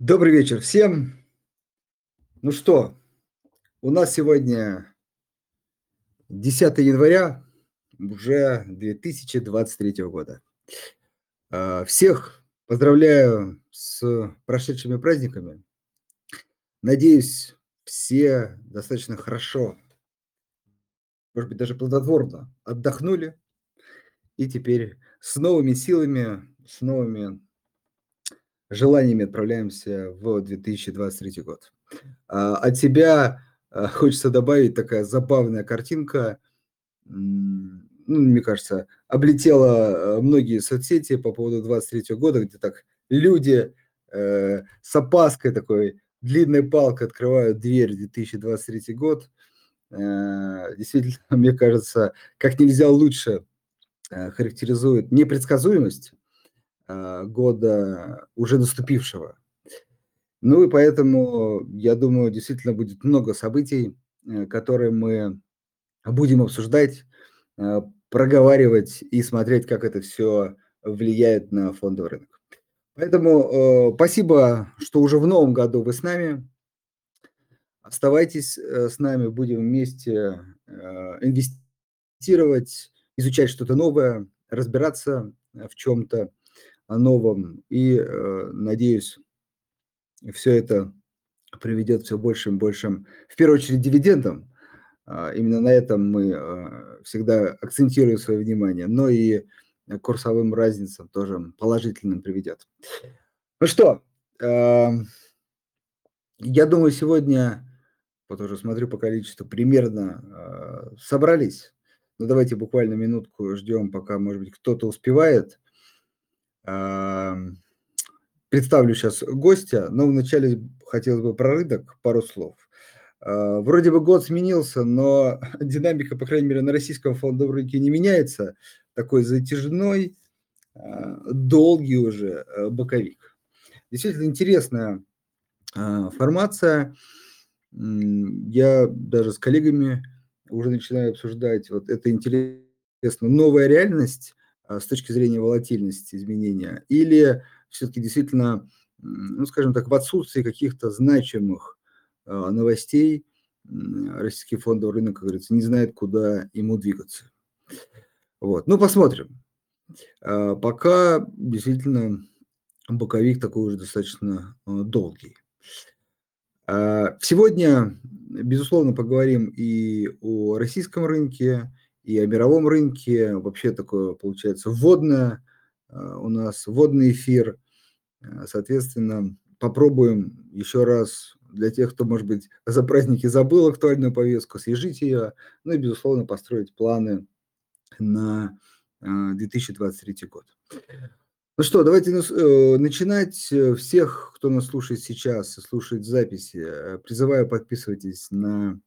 Добрый вечер всем. Ну что, у нас сегодня 10 января уже 2023 года. А, всех поздравляю с прошедшими праздниками. Надеюсь, все достаточно хорошо, может быть, даже плодотворно отдохнули. И теперь с новыми силами, с новыми желаниями отправляемся в 2023 год. А, от себя а, хочется добавить такая забавная картинка, ну, мне кажется, облетела а, многие соцсети по поводу 23 года, где так люди э, с опаской такой длинной палкой открывают дверь в 2023 год. Э, действительно, мне кажется, как нельзя лучше э, характеризует непредсказуемость а, года уже наступившего. Ну и поэтому, я думаю, действительно будет много событий, э, которые мы будем обсуждать, э, проговаривать и смотреть, как это все влияет на фондовый рынок. Поэтому э, спасибо, что уже в новом году вы с нами. Оставайтесь с нами, будем вместе инвестировать, изучать что-то новое, разбираться в чем-то о новом. И, э, надеюсь, все это приведет все большим и большим, в первую очередь, дивидендам. А, именно на этом мы э, всегда акцентируем свое внимание, но и курсовым разницам тоже положительным приведет. Ну что, эм, я думаю, сегодня, вот уже смотрю по количеству, примерно э, собрались. Ну, давайте буквально минутку ждем, пока, может быть, кто-то успевает. Представлю сейчас гостя, но вначале хотелось бы про рынок пару слов. А, вроде бы год сменился, но динамика, по крайней мере, на российском фондовом рынке не меняется. Такой затяжной, а, долгий уже э, боковик. Действительно интересная формация. Я даже с коллегами уже начинаю обсуждать, вот это интересно, новая реальность, с точки зрения волатильности изменения, или все-таки действительно, ну, скажем так, в отсутствии каких-то значимых а, новостей российский фондовый рынок, как говорится, не знает, куда ему двигаться. Вот. Ну, посмотрим. А, пока действительно боковик такой уже достаточно долгий. Сегодня, безусловно, поговорим и о российском рынке, и о мировом рынке. Вообще такое получается вводное а, у нас, вводный эфир. А, соответственно, попробуем еще раз для тех, кто, может быть, за праздники забыл актуальную повестку, свяжите ее, ну и, безусловно, построить планы на 2023 а, год. Ну что, давайте э, начинать. Всех, кто нас слушает сейчас и слушает записи, э, призываю подписывайтесь на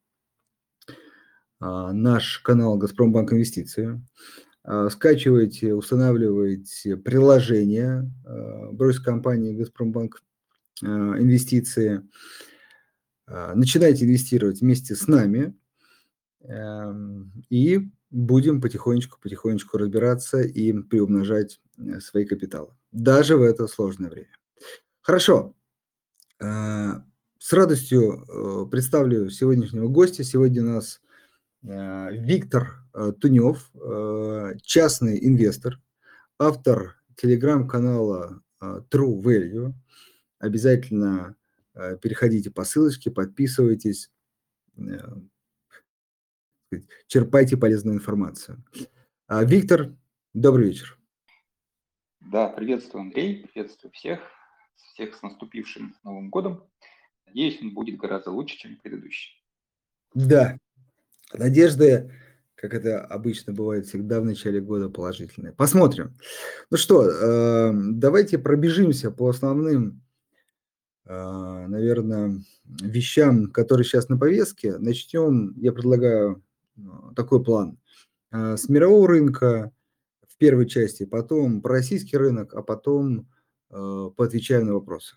наш канал «Газпромбанк Инвестиции». А, скачивайте, устанавливайте приложение а, брось компании «Газпромбанк Инвестиции». Начинайте инвестировать вместе с нами эм, и будем потихонечку-потихонечку разбираться и приумножать э, свои капиталы, даже в это сложное время. Хорошо. С радостью э, представлю сегодняшнего гостя. Сегодня у нас Э, Виктор э, Тунев, э, частный инвестор, автор телеграм-канала True Value. Обязательно переходите по ссылочке, подписывайтесь, черпайте полезную информацию. А, Виктор, добрый вечер. Да, приветствую, Андрей, приветствую всех, всех с наступившим Новым годом. Надеюсь, он будет гораздо лучше, чем предыдущий. Да, Надежды, как это обычно бывает всегда в начале года, положительные. Посмотрим. Ну что, эм, давайте пробежимся по основным, э, наверное, вещам, которые сейчас на повестке. Начнем, я предлагаю э, такой план. Э, с мирового рынка в первой части, потом про российский рынок, а потом поотвечаем на вопросы.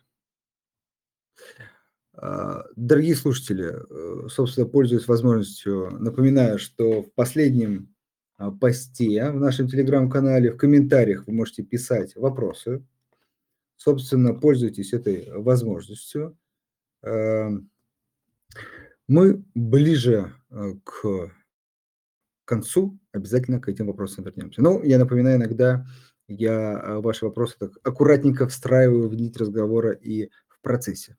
А, дорогие слушатели, э, собственно, пользуясь возможностью, напоминаю, что в последнем а, посте в нашем телеграм-канале в комментариях вы можете писать вопросы. собственно, пользуйтесь этой возможностью. Эм, мы ближе э, к концу обязательно к этим вопросам вернемся. Ну, я напоминаю, иногда я э, ваши вопросы так аккуратненько встраиваю в нить разговора и в процессе.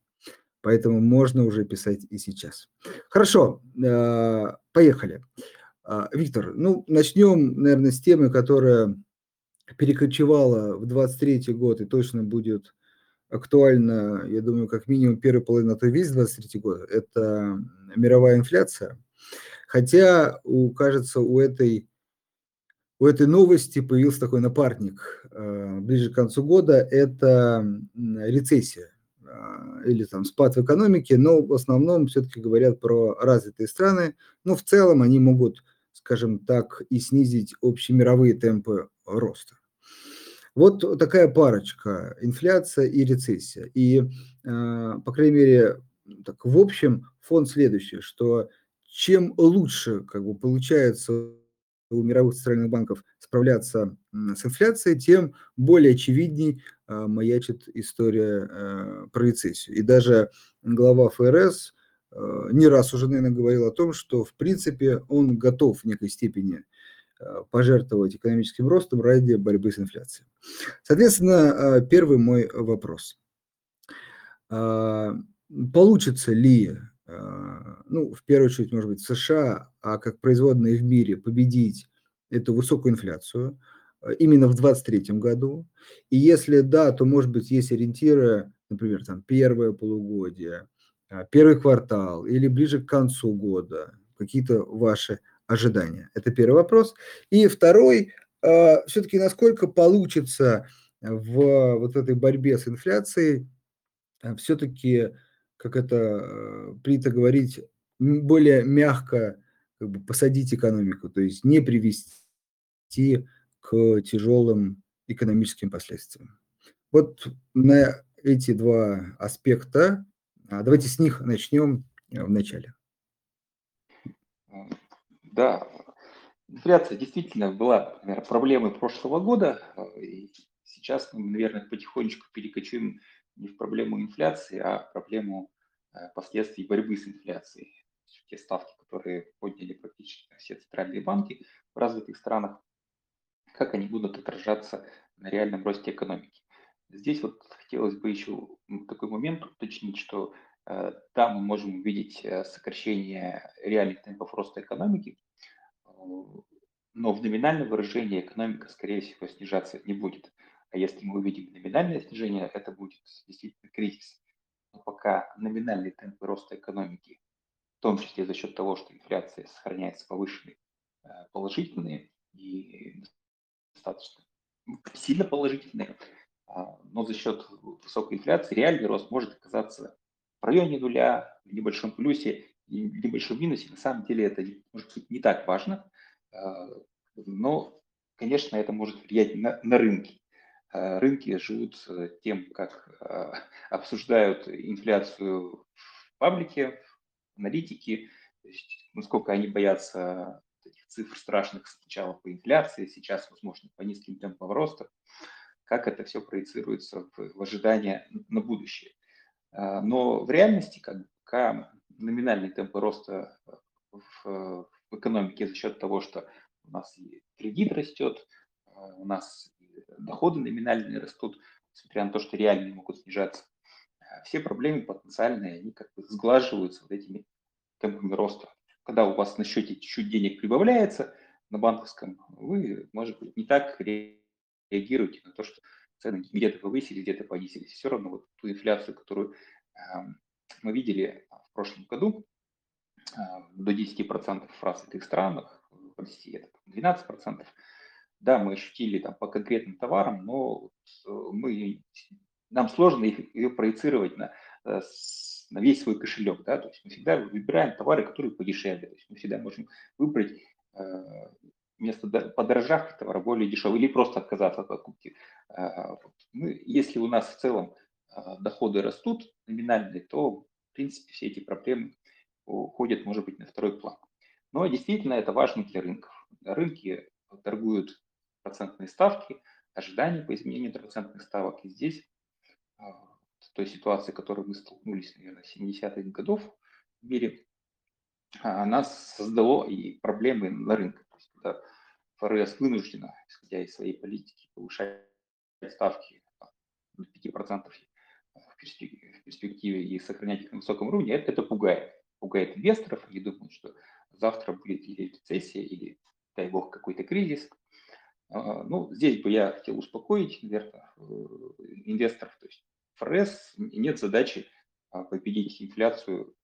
Поэтому можно уже писать и сейчас. Хорошо, э, поехали. А, Виктор, ну, начнем, наверное, с темы, которая перекочевала в 23 год и точно будет актуальна, я думаю, как минимум первой половины, а то весь 23 год. Это мировая инфляция. Хотя, у, кажется, у этой, у этой новости появился такой напарник э, ближе к концу года. Это рецессия э, или там спад в экономике, но в основном все-таки говорят про развитые страны. Но в целом они могут скажем так, и снизить общемировые темпы роста. Вот такая парочка – инфляция и рецессия. И, э, по крайней мере, так, в общем, фон следующий, что чем лучше как бы, получается у мировых центральных банков справляться с инфляцией, тем более очевидней э, маячит история э, про рецессию. И даже глава ФРС Э, не раз уже, наверное, говорил о том, что, в принципе, он готов в некой степени э, пожертвовать экономическим ростом ради борьбы с инфляцией. Соответственно, первый мой вопрос. Получится ли, ну, в первую очередь, может быть, в США, а как производные в мире, победить эту высокую инфляцию именно в 2023 году? И если да, то, может быть, есть ориентиры, например, там, первое полугодие – а, первый квартал или ближе к концу года? Какие-то ваши ожидания? Это первый вопрос. И второй, а, все-таки насколько получится в вот этой борьбе с инфляцией а, все-таки, как это принято говорить, более мягко как бы, посадить экономику, то есть не привести к тяжелым экономическим последствиям. Вот на эти два аспекта а, давайте с них начнем э, в начале. Да, инфляция действительно была например, проблемой прошлого года. Э, и сейчас мы, наверное, потихонечку перекочуем не в проблему инфляции, а в проблему э, последствий борьбы с инфляцией. Те ставки, которые подняли практически все центральные банки в развитых странах, как они будут отражаться на реальном росте экономики. Здесь вот хотелось бы еще такой момент уточнить, что э, там мы можем увидеть э, сокращение реальных темпов роста экономики, э, но в номинальном выражении экономика, скорее всего, снижаться не будет. А если мы увидим номинальное снижение, это будет действительно кризис. Но пока номинальные темпы роста экономики, в том числе за счет того, что инфляция сохраняется повышенной, положительные и достаточно сильно положительные, а, но за счет высокой инфляции реальный рост может оказаться в районе нуля, в небольшом плюсе в небольшом минусе. На самом деле это может быть не так важно, а, но, конечно, это может влиять на, на рынки. А, рынки живут тем, как обсуждают инфляцию в паблике, есть насколько они боятся этих цифр страшных сначала по инфляции, сейчас, возможно, по низким темпам роста как это все проецируется в, в ожидание на будущее. Но в реальности, как пока номинальные темпы роста в, в экономике за счет того, что у нас кредит растет, у нас доходы номинальные растут, несмотря на то, что реальные могут снижаться, а, все проблемы потенциальные, они как бы сглаживаются вот этими темпами роста. Когда у вас на счете чуть-чуть денег прибавляется на банковском, вы, может быть, не так реагируете на то, что цены где-то повысились, где-то понизились. Все равно вот ту инфляцию, которую э, мы видели в прошлом году, э, до 10% в развитых странах, в России это 12%, да, мы ощутили там по конкретным товарам, но мы, нам сложно их, ее проецировать на, э, на весь свой кошелек, да, то есть мы всегда выбираем товары, которые подешевле, то есть мы всегда можем выбрать э, вместо подорожавших товара более дешевый или просто отказаться от покупки. А, мы, если у нас в целом а, доходы растут номинальные, то, в принципе, все эти проблемы уходят, может быть, на второй план. Но действительно это важно для рынков. Рынки торгуют процентные ставки, ожидания по изменению процентных ставок. И здесь той ситуации, с которой мы столкнулись, наверное, в 70-х годов в мире, она создала и проблемы на рынке. То есть, когда ФРС вынуждена, исходя из своей политики, повышать ставки до 5% в перспективе и сохранять их на высоком уровне, это, это пугает. Пугает инвесторов, они думают, что завтра будет или рецессия, или, дай бог, какой-то кризис. А, ну, здесь бы я хотел успокоить, наверное, э, инвесторов. То есть ФРС нет задачи а, победить инфляцию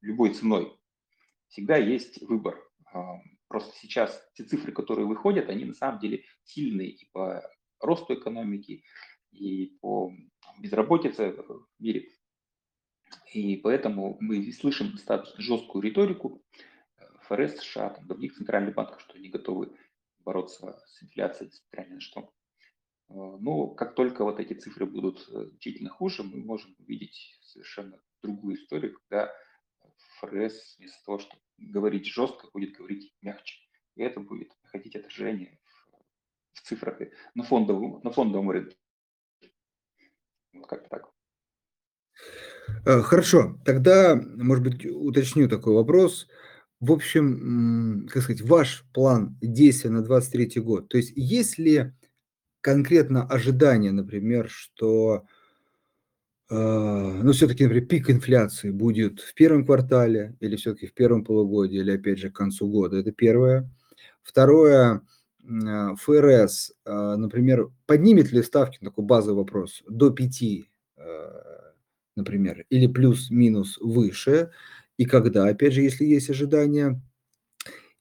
любой ценой. Всегда есть выбор. А, просто сейчас те цифры, которые выходят, они на самом деле сильные и по росту экономики, и по безработице в мире. И поэтому мы слышим достаточно жесткую риторику э, ФРС США, там, других центральных банков, что они готовы бороться с инфляцией, несмотря ни что. Э, но как только вот эти цифры будут э, значительно хуже, мы можем увидеть совершенно другую историю, когда ФРС вместо того, чтобы говорить жестко, будет говорить мягче. И это будет находить отражение в, в цифрах на фондовом, на фондовом рынке. Вот как-то так. Э, хорошо, тогда, может быть, уточню такой вопрос. В общем, как сказать, ваш план действия на 23 год, то есть есть ли конкретно ожидание, например, что э, ну, все-таки, например, пик инфляции будет в первом квартале или все-таки в первом полугодии, или опять же к концу года. Это первое. Второе, э, ФРС, э, например, поднимет ли ставки, такой базовый вопрос, до 5, например, или плюс-минус выше, и когда, опять же, если есть ожидания.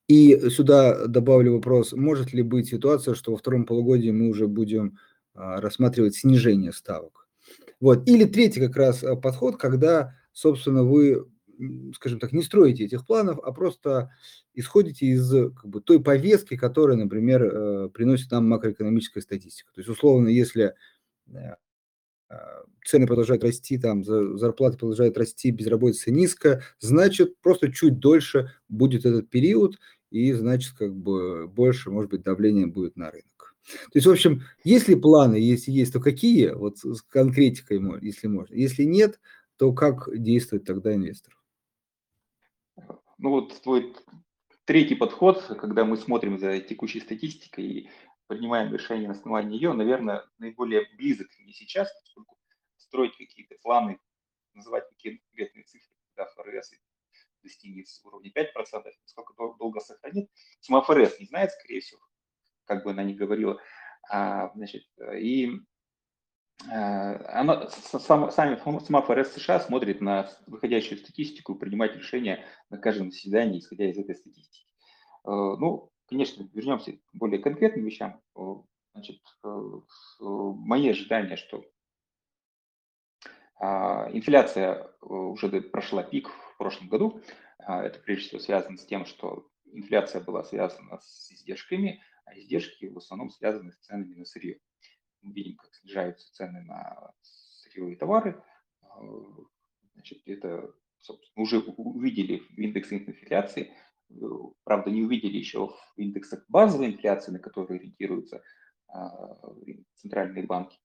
И сюда добавлю вопрос, может ли быть ситуация, что во втором полугодии мы уже будем рассматривать снижение ставок. Вот. Или третий как раз э, подход, когда, собственно, вы, скажем так, не строите этих планов, а просто исходите из как бы, той повестки, которая, например, э, приносит нам макроэкономическая статистика. То есть, условно, если э, цены продолжают расти, там зарплаты продолжают расти, безработица низкая, значит, просто чуть дольше будет этот период, и значит, как бы больше, может быть, давление будет на рынок. То есть, в общем, если планы, если есть, то какие, вот с конкретикой, если можно. Если нет, то как действует тогда инвестор? Ну вот твой третий подход, когда мы смотрим за текущей статистикой принимаем решение на основании ее, наверное, наиболее близок мне сейчас, поскольку строить какие-то планы, называть какие-то конкретные цифры, когда ФРС достигнет уровня 5%, сколько долго сохранит. Сама ФРС не знает, скорее всего, как бы она ни говорила. А, значит, и а, она, сам, сами, сама ФРС США смотрит на выходящую статистику и принимает решения на каждом заседании, исходя из этой статистики. Э, ну, конечно, вернемся к более конкретным вещам. Э, значит, э, мои ожидания, что а, инфляция уже прошла пик в прошлом году. Это прежде всего связано с тем, что инфляция была связана с издержками, а издержки в основном связаны с ценами на сырье. Мы видим, как снижаются цены на сырьевые товары. А, значит, это собственно, уже увидели в индексе инфляции, правда, не увидели еще в индексах базовой инфляции, на которые ориентируются а, центральные банки.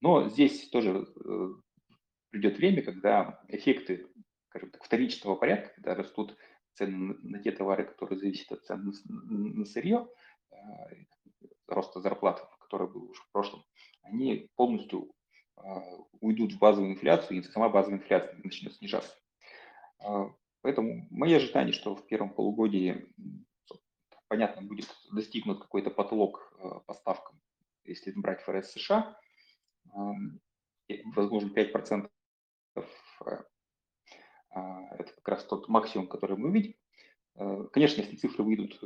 Но здесь тоже э, придет время, когда эффекты, скажем так, вторичного порядка, когда растут цены на те товары, которые зависят от цен на сырье, Э, роста зарплат, который был уже в прошлом, они полностью э, уйдут в базовую инфляцию, и сама базовая инфляция начнет снижаться. Э, поэтому мои ожидания, что в первом полугодии, понятно, будет достигнут какой-то потолок по ставкам, если брать ФРС США, возможно, 5% это как раз тот максимум, который мы увидим. Конечно, если цифры выйдут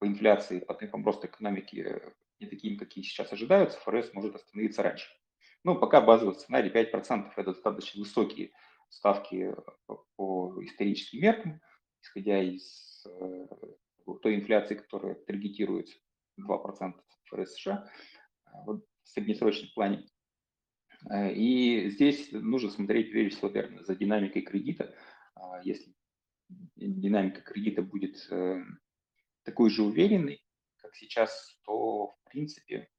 по инфляции, по темпам роста экономики э, не такими, какие сейчас ожидаются, ФРС может остановиться раньше. Ну, пока базовый сценарий 5% – это достаточно высокие ставки э, по историческим меркам, исходя из э, той инфляции, которая таргетируется 2% ФРС США в среднесрочном плане. И здесь нужно смотреть, прежде всего, наверное, за динамикой кредита. А если динамика кредита будет такой же уверенный, как сейчас, то, в принципе,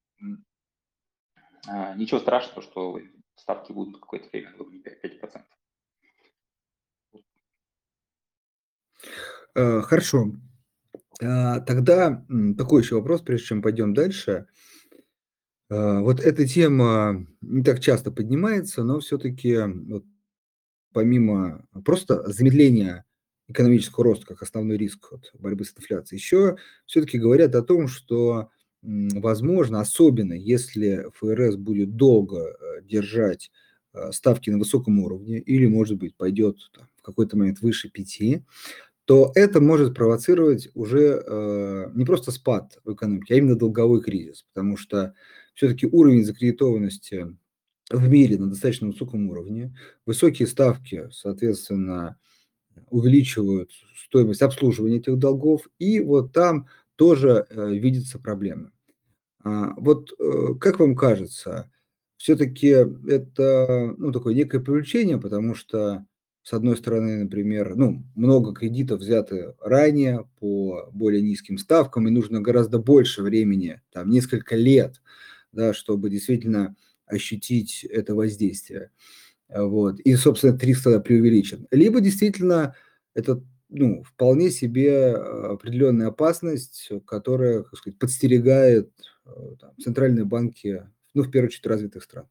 а, ничего страшного, что ставки будут какое-то время на уровне 5%. Э, хорошо. А, тогда такой еще вопрос, прежде чем пойдем дальше. Э, вот эта тема не так часто поднимается, но все-таки вот помимо просто замедления экономического роста как основной риск от борьбы с инфляцией, еще все-таки говорят о том, что возможно, особенно если ФРС будет долго э, держать э, ставки на высоком уровне или, может быть, пойдет в какой-то момент выше 5, то это может провоцировать уже э, не просто спад в экономике, а именно долговой кризис, потому что все-таки уровень закредитованности в мире на достаточно высоком уровне, высокие ставки, соответственно, увеличивают стоимость обслуживания этих долгов, и вот там тоже э, видятся проблемы. А, вот э, как вам кажется, все-таки это ну, такое некое привлечение, потому что, с одной стороны, например, ну, много кредитов взяты ранее по более низким ставкам, и нужно гораздо больше времени, там, несколько лет, да, чтобы действительно ощутить это воздействие. Вот. И, собственно, этот риск тогда преувеличен. Либо действительно это ну, вполне себе определенная опасность, которая, как сказать, подстерегает там, центральные банки, ну, в первую очередь, развитых стран.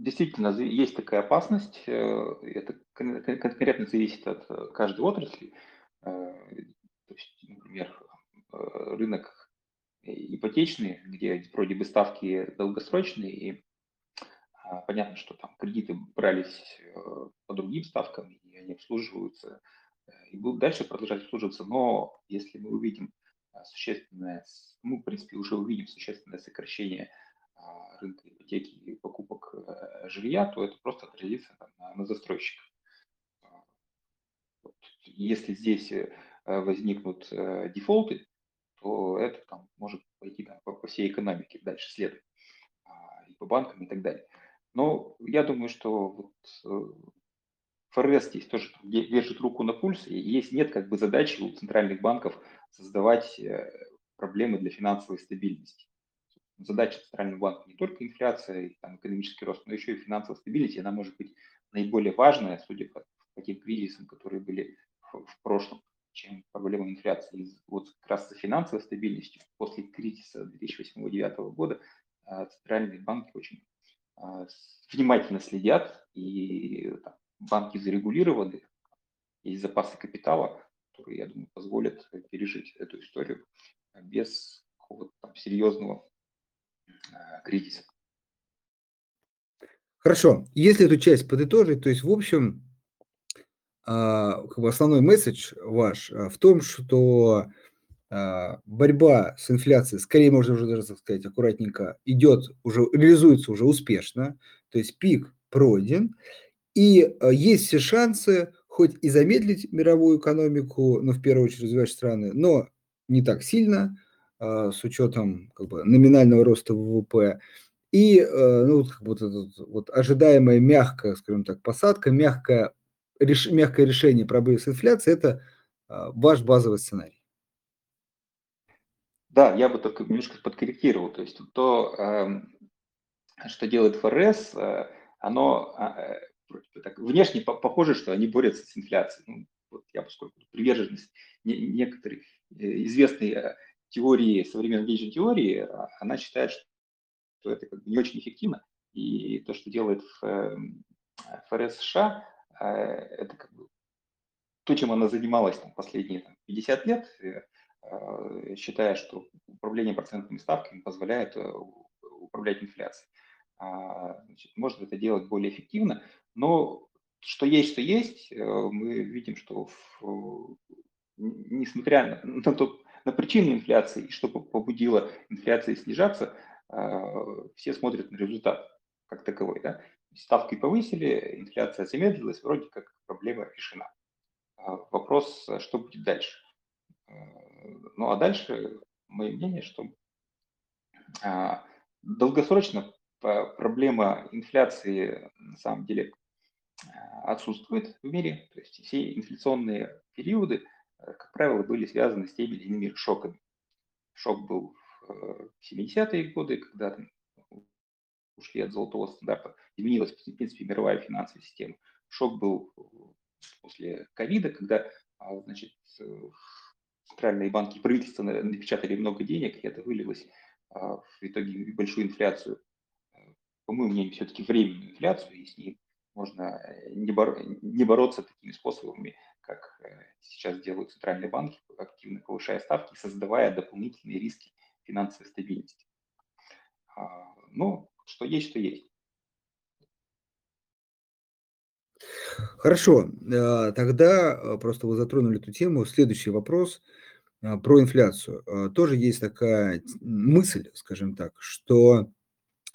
Действительно, есть такая опасность. Э, это конкретно зависит от э, каждой отрасли. Э, то есть, например, рынок ипотечный, где вроде бы ставки долгосрочные, и а, понятно, что там кредиты брались по другим ставкам, и они обслуживаются, и будут дальше продолжать обслуживаться, но если мы увидим существенное, ну, в принципе, уже увидим существенное сокращение рынка ипотеки и покупок э, жилья, то это просто отразится на, на застройщиках. Если здесь возникнут дефолты, то это там, может пойти там, по, по всей экономике дальше следует, и по банкам и так далее. Но я думаю, что вот э, ФРС здесь тоже держит руку на пульсе, и есть нет как бы задачи у центральных банков создавать э, проблемы для финансовой стабильности. Задача центрального банка не только инфляция и там, экономический рост, но еще и финансовая стабильность, она может быть наиболее важная, судя по таким кризисам, которые были в, в прошлом чем проблема инфляции. И вот как раз за финансовой стабильностью после кризиса 2008-2009 года а, центральные банки очень а, внимательно следят, и там, банки зарегулированы, есть запасы капитала, которые, я думаю, позволят пережить эту историю без какого-то там серьезного кризиса. Хорошо. Если эту часть подытожить, то есть, в общем, а, основной месседж ваш а, в том, что а, борьба с инфляцией, скорее можно уже даже сказать аккуратненько, идет уже, реализуется уже успешно, то есть пик пройден, и есть все шансы хоть и замедлить мировую экономику, но в первую очередь развивающие страны, но не так сильно, с учетом как бы, номинального роста ВВП, и ну, вот, вот, вот ожидаемая мягкая, скажем так, посадка, мягкая реш, мягкое решение проблемы с инфляцией – это а, ваш базовый сценарий. Да, я бы только немножко подкорректировал. То есть то, эм, что делает ФРС, э, оно а, э, так, внешне похоже, что они борются с инфляцией. Ну, вот я, поскольку приверженность некоторых э, известной теории, современной денежной теории, а, она считает, что это как бы не очень эффективно. И то, что делает ФРС США, а, это как бы то, чем она занималась там, последние там, 50 лет, э, а, считая, что управление процентными ставками позволяет э, управлять инфляцией. А, значит, можно это делать более эффективно, но что есть, что есть, э, мы видим, что в, несмотря на, на, то, на причины инфляции и что побудило инфляции снижаться, все смотрят на результат как таковой. Да? ставки повысили, инфляция замедлилась, вроде как проблема решена. А вопрос, что будет дальше? Э, ну а дальше, мое мнение, что долгосрочно проблема инфляции на самом деле отсутствует в мире. То есть все инфляционные периоды, э, как правило, были связаны с теми или иными шоками. Шок был в 70-е э, годы, когда ушли от золотого стандарта. Изменилась, в принципе, мировая финансовая система. Шок был после ковида, когда значит, центральные банки и правительство напечатали много денег, и это вылилось в итоге в большую инфляцию. По моему мнению, все-таки временную инфляцию, и с ней можно не, боро- не бороться такими способами, как э, сейчас делают центральные банки, активно повышая ставки, создавая дополнительные риски финансовой стабильности. А, ну, что есть, что есть. Хорошо, а, тогда а, просто вы затронули эту тему. Следующий вопрос про инфляцию. Тоже есть такая мысль, скажем так, что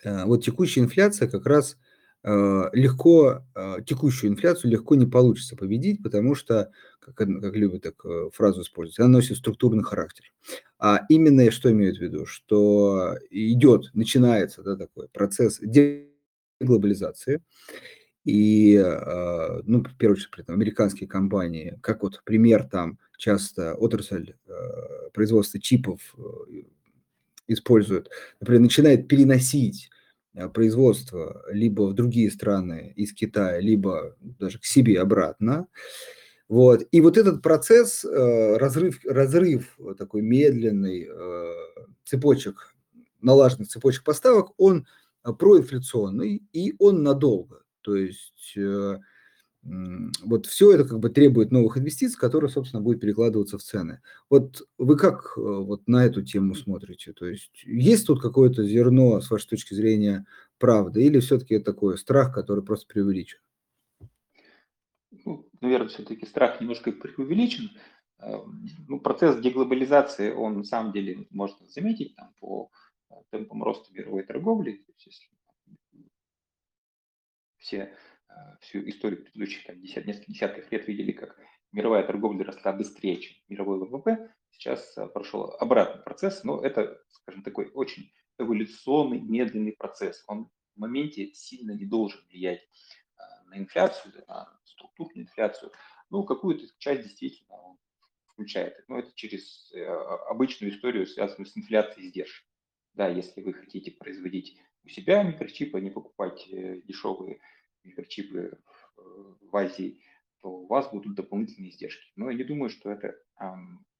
вот текущая инфляция как раз Э, легко, э, текущую инфляцию легко не получится победить, потому что, как, как любят так э, фразу использовать, она носит структурный характер. А именно что имеют в виду, что идет, начинается да, такой процесс деглобализации, и, ну, в первую очередь, американские компании, как вот пример там часто отрасль производства чипов используют, например, начинает переносить Э, производство либо в другие страны из Китая, либо даже к себе обратно. Вот. И вот этот процесс, э, разрыв, разрыв такой медленный э, цепочек, налаженных цепочек поставок, он проинфляционный и он надолго. То есть вот все это как бы требует новых инвестиций, которые, собственно, будут перекладываться в цены. Вот вы как э, вот на эту тему смотрите? То есть есть тут какое-то зерно, с вашей точки зрения, правды, или все-таки это такой страх, который просто преувеличен? Ну, наверное, все-таки страх немножко преувеличен. Э, ну, процесс деглобализации, он на самом деле можно заметить там, по э, темпам роста мировой торговли. То есть, если все всю историю предыдущих там, десят, нескольких десятков лет видели, как мировая торговля росла быстрее, чем мировой ВВП. Сейчас э, прошел обратный процесс, но это, скажем, такой очень эволюционный, медленный процесс. Он в моменте сильно не должен влиять э, на инфляцию, на структурную инфляцию. Ну, какую-то часть действительно он включает. Но это через обычную историю, связанную с инфляцией издержек. Да, если вы хотите производить у себя микрочипы, а не покупать дешевые микрочипы в Азии, то у вас будут дополнительные издержки. Но я не думаю, что это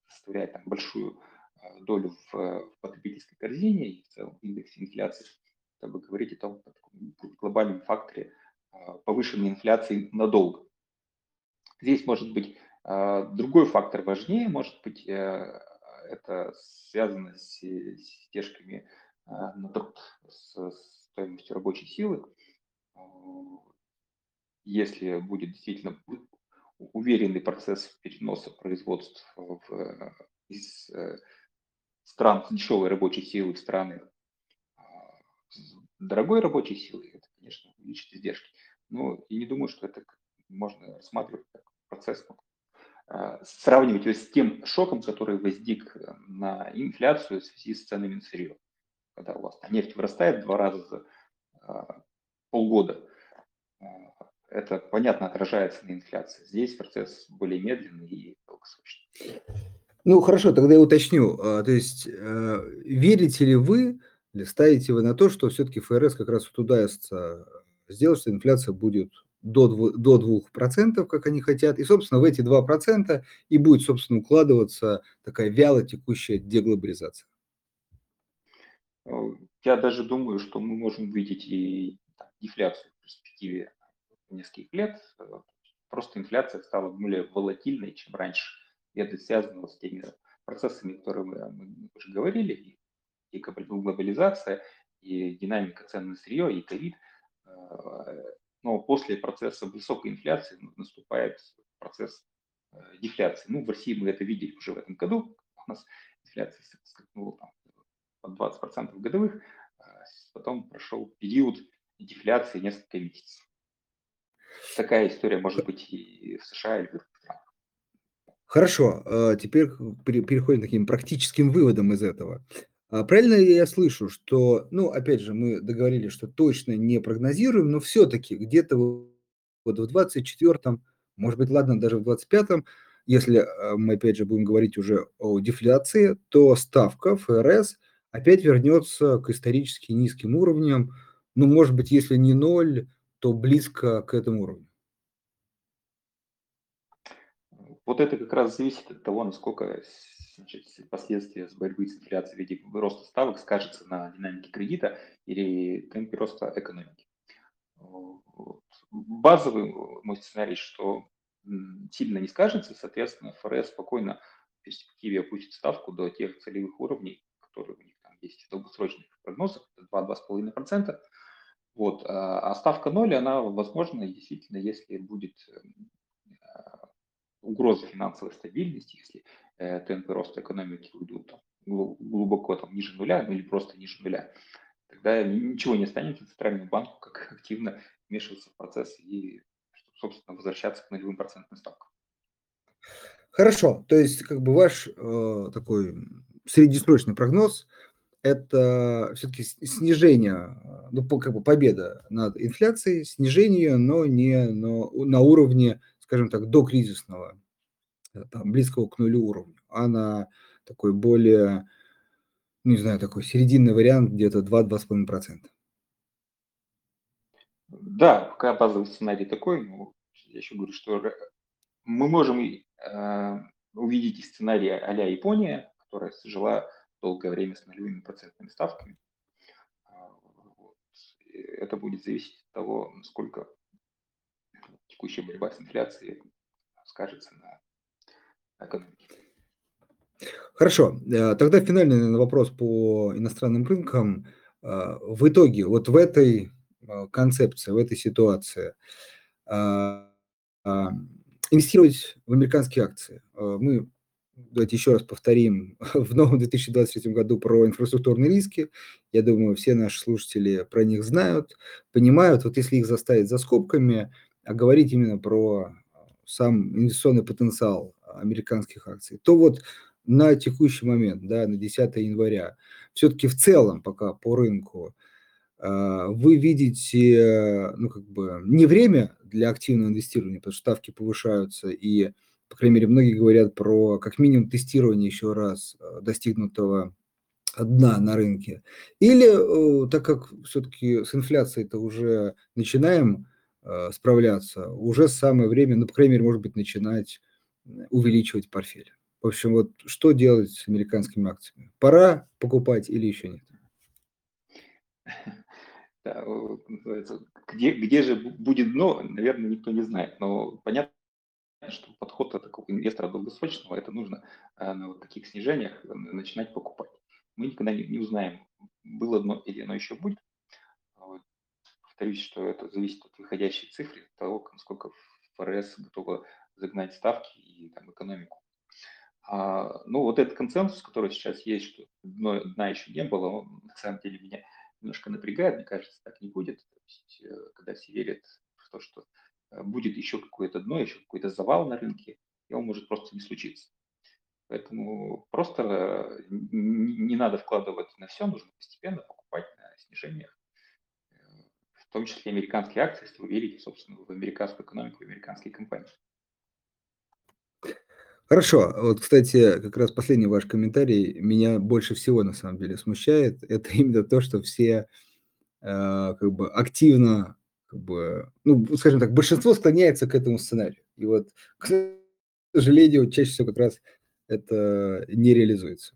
составляет там, большую а, долю в, в потребительской корзине и в целом индексе инфляции, чтобы говорить о том, о таком глобальном факторе повышенной инфляции надолго. Здесь может быть другой фактор важнее, может быть, э, это связано с издержками на труд, с стоимостью рабочей силы если будет действительно уверенный процесс переноса производств в, из э, стран с дешевой рабочей силы в страны а, с дорогой рабочей силы, это, конечно, увеличит издержки. Но я не думаю, что это можно рассматривать как процесс, а, сравнивать его с тем шоком, который возник на инфляцию в связи с ценами на сырье. Когда у вас нефть вырастает два раза за а, полгода, это, понятно, отражается на инфляции. Здесь процесс более медленный и долгосрочный. Ну, хорошо, тогда я уточню. А, то есть, э, верите ли вы, или ставите вы на то, что все-таки ФРС как раз вот удастся сделать, что инфляция будет до, до 2%, как они хотят, и, собственно, в эти 2% и будет, собственно, укладываться такая вяло текущая деглобализация? Э, я даже думаю, что мы можем видеть и дефляцию в перспективе нескольких лет э, просто инфляция стала более волатильной, чем раньше. И это связано с теми процессами, которые мы, мы уже говорили, и, и глобализация, и динамика цен на сырье, и ковид. Э, но после процесса высокой инфляции наступает процесс э, дефляции. Ну, в России мы это видели уже в этом году. У нас инфляция скакнула под 20% годовых. Потом прошел период дефляции несколько месяцев. Такая история может быть и в США, и в других странах. Хорошо, а, теперь переходим к таким практическим выводам из этого. А, правильно ли я слышу, что, ну, опять же, мы договорились, что точно не прогнозируем, но все-таки где-то вот в 24-м, может быть, ладно, даже в 25-м, если а, мы, опять же, будем говорить уже о дефляции, то ставка ФРС опять вернется к исторически низким уровням, ну, может быть, если не ноль, то близко к этому уровню? Вот это как раз зависит от того, насколько значит, последствия с борьбы с инфляцией в виде роста ставок скажется на динамике кредита или темпе роста экономики. Базовый мой сценарий, что сильно не скажется, соответственно, ФРС спокойно в перспективе опустит ставку до тех целевых уровней, которые у них там есть в долгосрочных прогнозах, 2-2,5%. Вот. А, а ставка 0, она возможна действительно, если будет а, угроза финансовой стабильности, если э, темпы роста экономики уйдут глубоко там, ниже нуля, ну или просто ниже нуля, тогда ничего не останется центральному банку, как активно вмешиваться в процесс и, собственно, возвращаться к нулевым процентным ставкам. Хорошо, то есть как бы ваш э, такой среднесрочный прогноз – это все-таки снижение, ну как бы победа над инфляцией, снижение, но не но на уровне, скажем так, до кризисного, э, там, близкого к нулю уровня, а на такой более, не знаю, такой серединный вариант где-то 2-2,5%. Да, базовый сценарий такой, но я еще говорю, что мы можем э, увидеть сценарий а-ля Япония, которая жила долгое время с нулевыми процентными ставками. А, вот. Это будет зависеть от того, насколько текущая борьба с инфляцией скажется на экономике. Хорошо. Э, тогда финальный вопрос по иностранным рынкам. Э, в итоге, вот в этой э, концепции, в этой ситуации, инвестировать в американские акции. Мы давайте еще раз повторим, в новом 2023 году про инфраструктурные риски. Я думаю, все наши слушатели про них знают, понимают. Вот если их заставить за скобками, а говорить именно про сам инвестиционный потенциал американских акций, то вот на текущий момент, да, на 10 января, все-таки в целом пока по рынку а, вы видите, ну, как бы, не время для активного инвестирования, потому что ставки повышаются, и по крайней мере, многие говорят про как минимум тестирование еще раз э, достигнутого дна на рынке. Или, э, так как все-таки с инфляцией-то уже начинаем э, справляться, уже самое время, ну, по крайней мере, может быть, начинать увеличивать портфель. В общем, вот что делать с американскими акциями? Пора покупать или еще нет? Да, где, где же будет дно, наверное, никто не знает. Но понятно, что подход такого инвестора долгосрочного, это нужно э, на вот таких снижениях э, начинать покупать. Мы никогда не, не узнаем, было одно или оно еще будет. Вот. Повторюсь, что это зависит от выходящей цифры, того, насколько ФРС готова загнать ставки и там, экономику. А, ну, вот этот консенсус, который сейчас есть, что дно, дна еще не было, он на самом деле меня немножко напрягает, мне кажется, так не будет. То есть, э, когда все верят в то, что будет еще какое-то дно, еще какой-то завал на рынке, и он может просто не случиться. Поэтому просто э, не надо вкладывать на все, нужно постепенно покупать на снижениях, э, в том числе американские акции, если вы верите, собственно, в американскую экономику, в американские компании. Хорошо. Вот, кстати, как раз последний ваш комментарий меня больше всего на самом деле смущает. Это именно то, что все э, как бы активно как бы, ну, скажем так, большинство склоняется к этому сценарию. И вот, к сожалению, чаще всего как раз это не реализуется.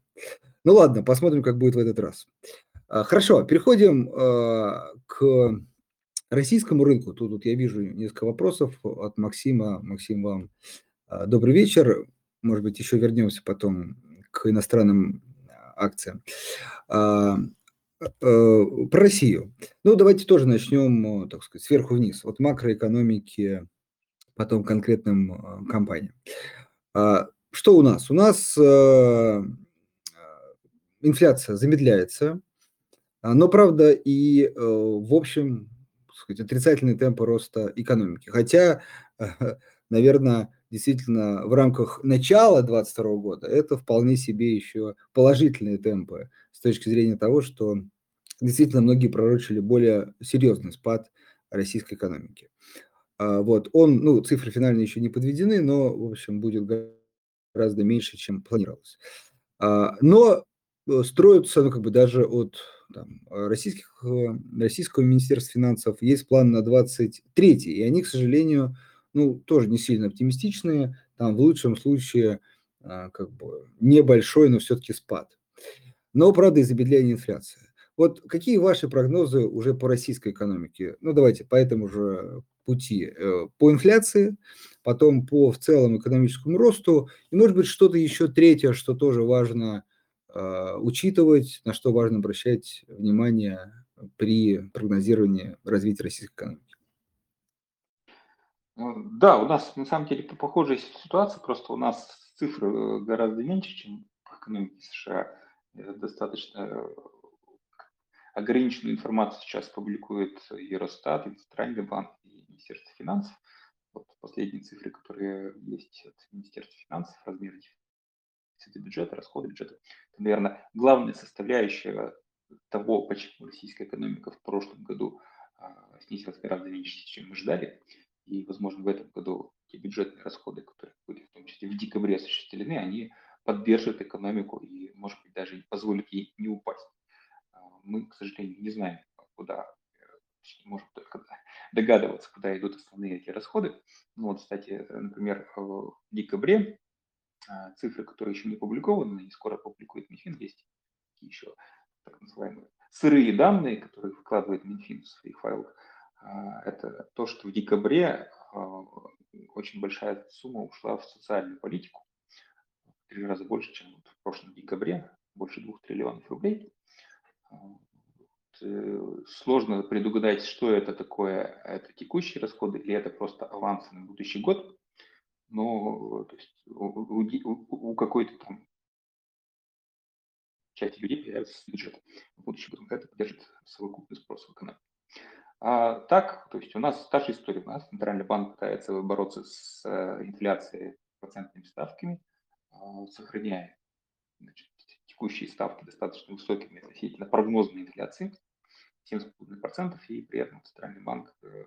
Ну ладно, посмотрим, как будет в этот раз. А, хорошо, переходим а, к российскому рынку. Тут, тут я вижу несколько вопросов от Максима. Максим, вам а, добрый вечер. Может быть, еще вернемся потом к иностранным акциям. Э, про Россию. Ну, давайте тоже начнем, э, так сказать, сверху вниз, от макроэкономики, потом конкретным э, компаниям. А, что у нас? У нас инфляция замедляется, а, но, правда, и в общем, сказать, отрицательные темпы роста экономики. Хотя, наверное, действительно в рамках начала 2022 года это вполне себе еще положительные темпы с точки зрения того, что действительно многие пророчили более серьезный спад российской экономики. А, вот, он, ну, цифры финальные еще не подведены, но, в общем, будет гораздо меньше, чем планировалось. А, но э, строятся, ну, как бы даже от там, российских, российского Министерства финансов есть план на 23 и они, к сожалению, ну, тоже не сильно оптимистичные, там в лучшем случае как бы небольшой, но все-таки спад. Но, правда, и замедление инфляции. Вот какие ваши прогнозы уже по российской экономике? Ну, давайте по этому же пути. Э, по инфляции, потом по в целом экономическому росту, и, может быть, что-то еще третье, что тоже важно э, учитывать, на что важно обращать внимание при прогнозировании развития российской экономики. Да, у нас на самом деле похожая ситуация, просто у нас цифры э, гораздо меньше, чем по экономике США. Достаточно ограниченную информацию сейчас публикует Евростат, Центральный банк и Министерство финансов. Вот последние цифры, которые есть от Министерства финансов, размер дефицита бюджета, расходы бюджета. Это, наверное, главная составляющая того, почему российская экономика в прошлом году а, снизилась гораздо меньше, чем мы ждали. И, возможно, в этом году те бюджетные расходы, которые были в том числе в декабре осуществлены, они поддержат экономику и, может быть, даже позволят ей не упасть мы, к сожалению, не знаем, куда, можем только догадываться, куда идут основные эти расходы. Ну, вот, кстати, например, в декабре а, цифры, которые еще не опубликованы, и скоро опубликует Минфин, есть еще так называемые сырые данные, которые выкладывает Минфин в своих файлах. А, это то, что в декабре а, очень большая сумма ушла в социальную политику, в три раза больше, чем в прошлом декабре, больше двух триллионов рублей. Э, сложно предугадать, что это такое, это текущие расходы или это просто авансы на будущий год. Но то есть, у, у, у какой-то там части людей появится бюджет в будущем. Это поддержит совокупный спрос в экономике. А так, то есть у нас та же история. У нас Центральный банк пытается бороться с э, инфляцией процентными ставками, а, сохраняя значит, текущие ставки достаточно высокими относительно прогнозной инфляции, 7,5%, и при этом Центральный банк, э,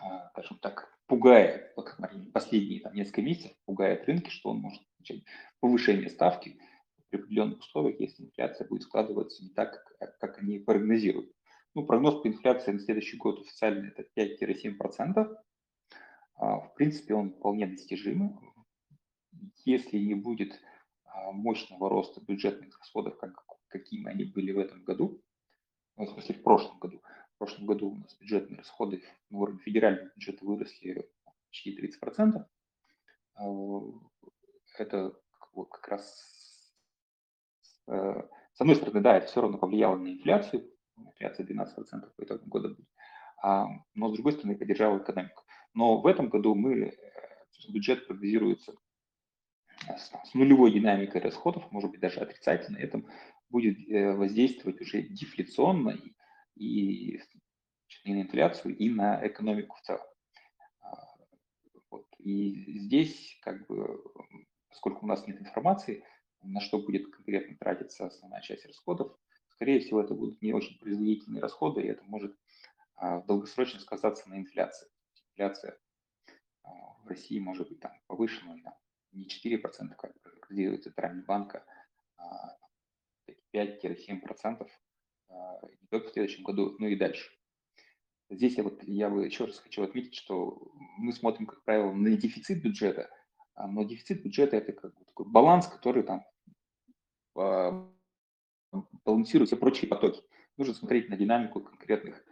а, скажем так, пугает, по последние там, несколько месяцев, пугает рынки, что он может начать повышение ставки при определенных условиях, если инфляция будет складываться не так, как, как они прогнозируют. Ну, прогноз по инфляции на следующий год официально это 5-7%. А, в принципе, он вполне достижимый. Если не будет а, мощного роста бюджетных расходов, как, какими они были в этом году, ну, в смысле в прошлом году. В прошлом году у нас бюджетные расходы на уровне федерального бюджета выросли почти 30%. А, это вот как раз э, с одной стороны, да, это все равно повлияло на инфляцию, инфляция 12% по итогам года будет, а, но с другой стороны поддержала экономику. Но в этом году мы, э, бюджет прогнозируется с нулевой динамикой расходов, может быть даже отрицательно, это будет э, воздействовать уже дефляционно и, и на инфляцию, и на экономику в целом. А, вот. И здесь, как бы, поскольку у нас нет информации, на что будет конкретно тратиться основная часть расходов, скорее всего, это будут не очень производительные расходы, и это может а, долгосрочно сказаться на инфляции. Инфляция а, в России может быть там повышена не 4%, как прогнозирует Центральный банк, а 5-7% а, не только в следующем году, но и дальше. Здесь я, вот, я бы еще раз хочу отметить, что мы смотрим, как правило, на дефицит бюджета, но дефицит бюджета – это как бы такой баланс, который там балансирует все прочие потоки. Нужно смотреть на динамику конкретных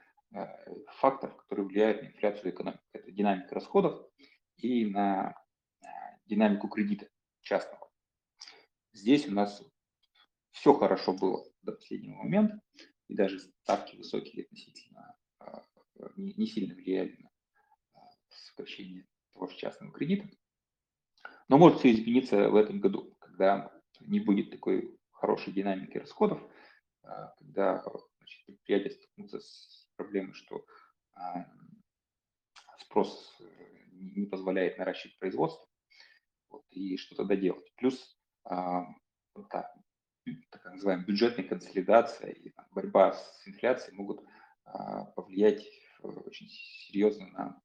факторов, которые влияют на инфляцию экономики. Это динамика расходов и на динамику кредита частного. Здесь у нас все хорошо было до последнего момента, и даже ставки высокие относительно а, не, сильно влияли на сокращение того же частного кредита. Но может все измениться в этом году, когда не будет такой хорошей динамики расходов, а, когда значит, предприятия столкнутся с проблемой, что спрос э, не позволяет наращивать производство, вот, и что тогда делать. Плюс а, да, так называемая бюджетная консолидация и борьба с инфляцией могут а, повлиять очень серьезно на,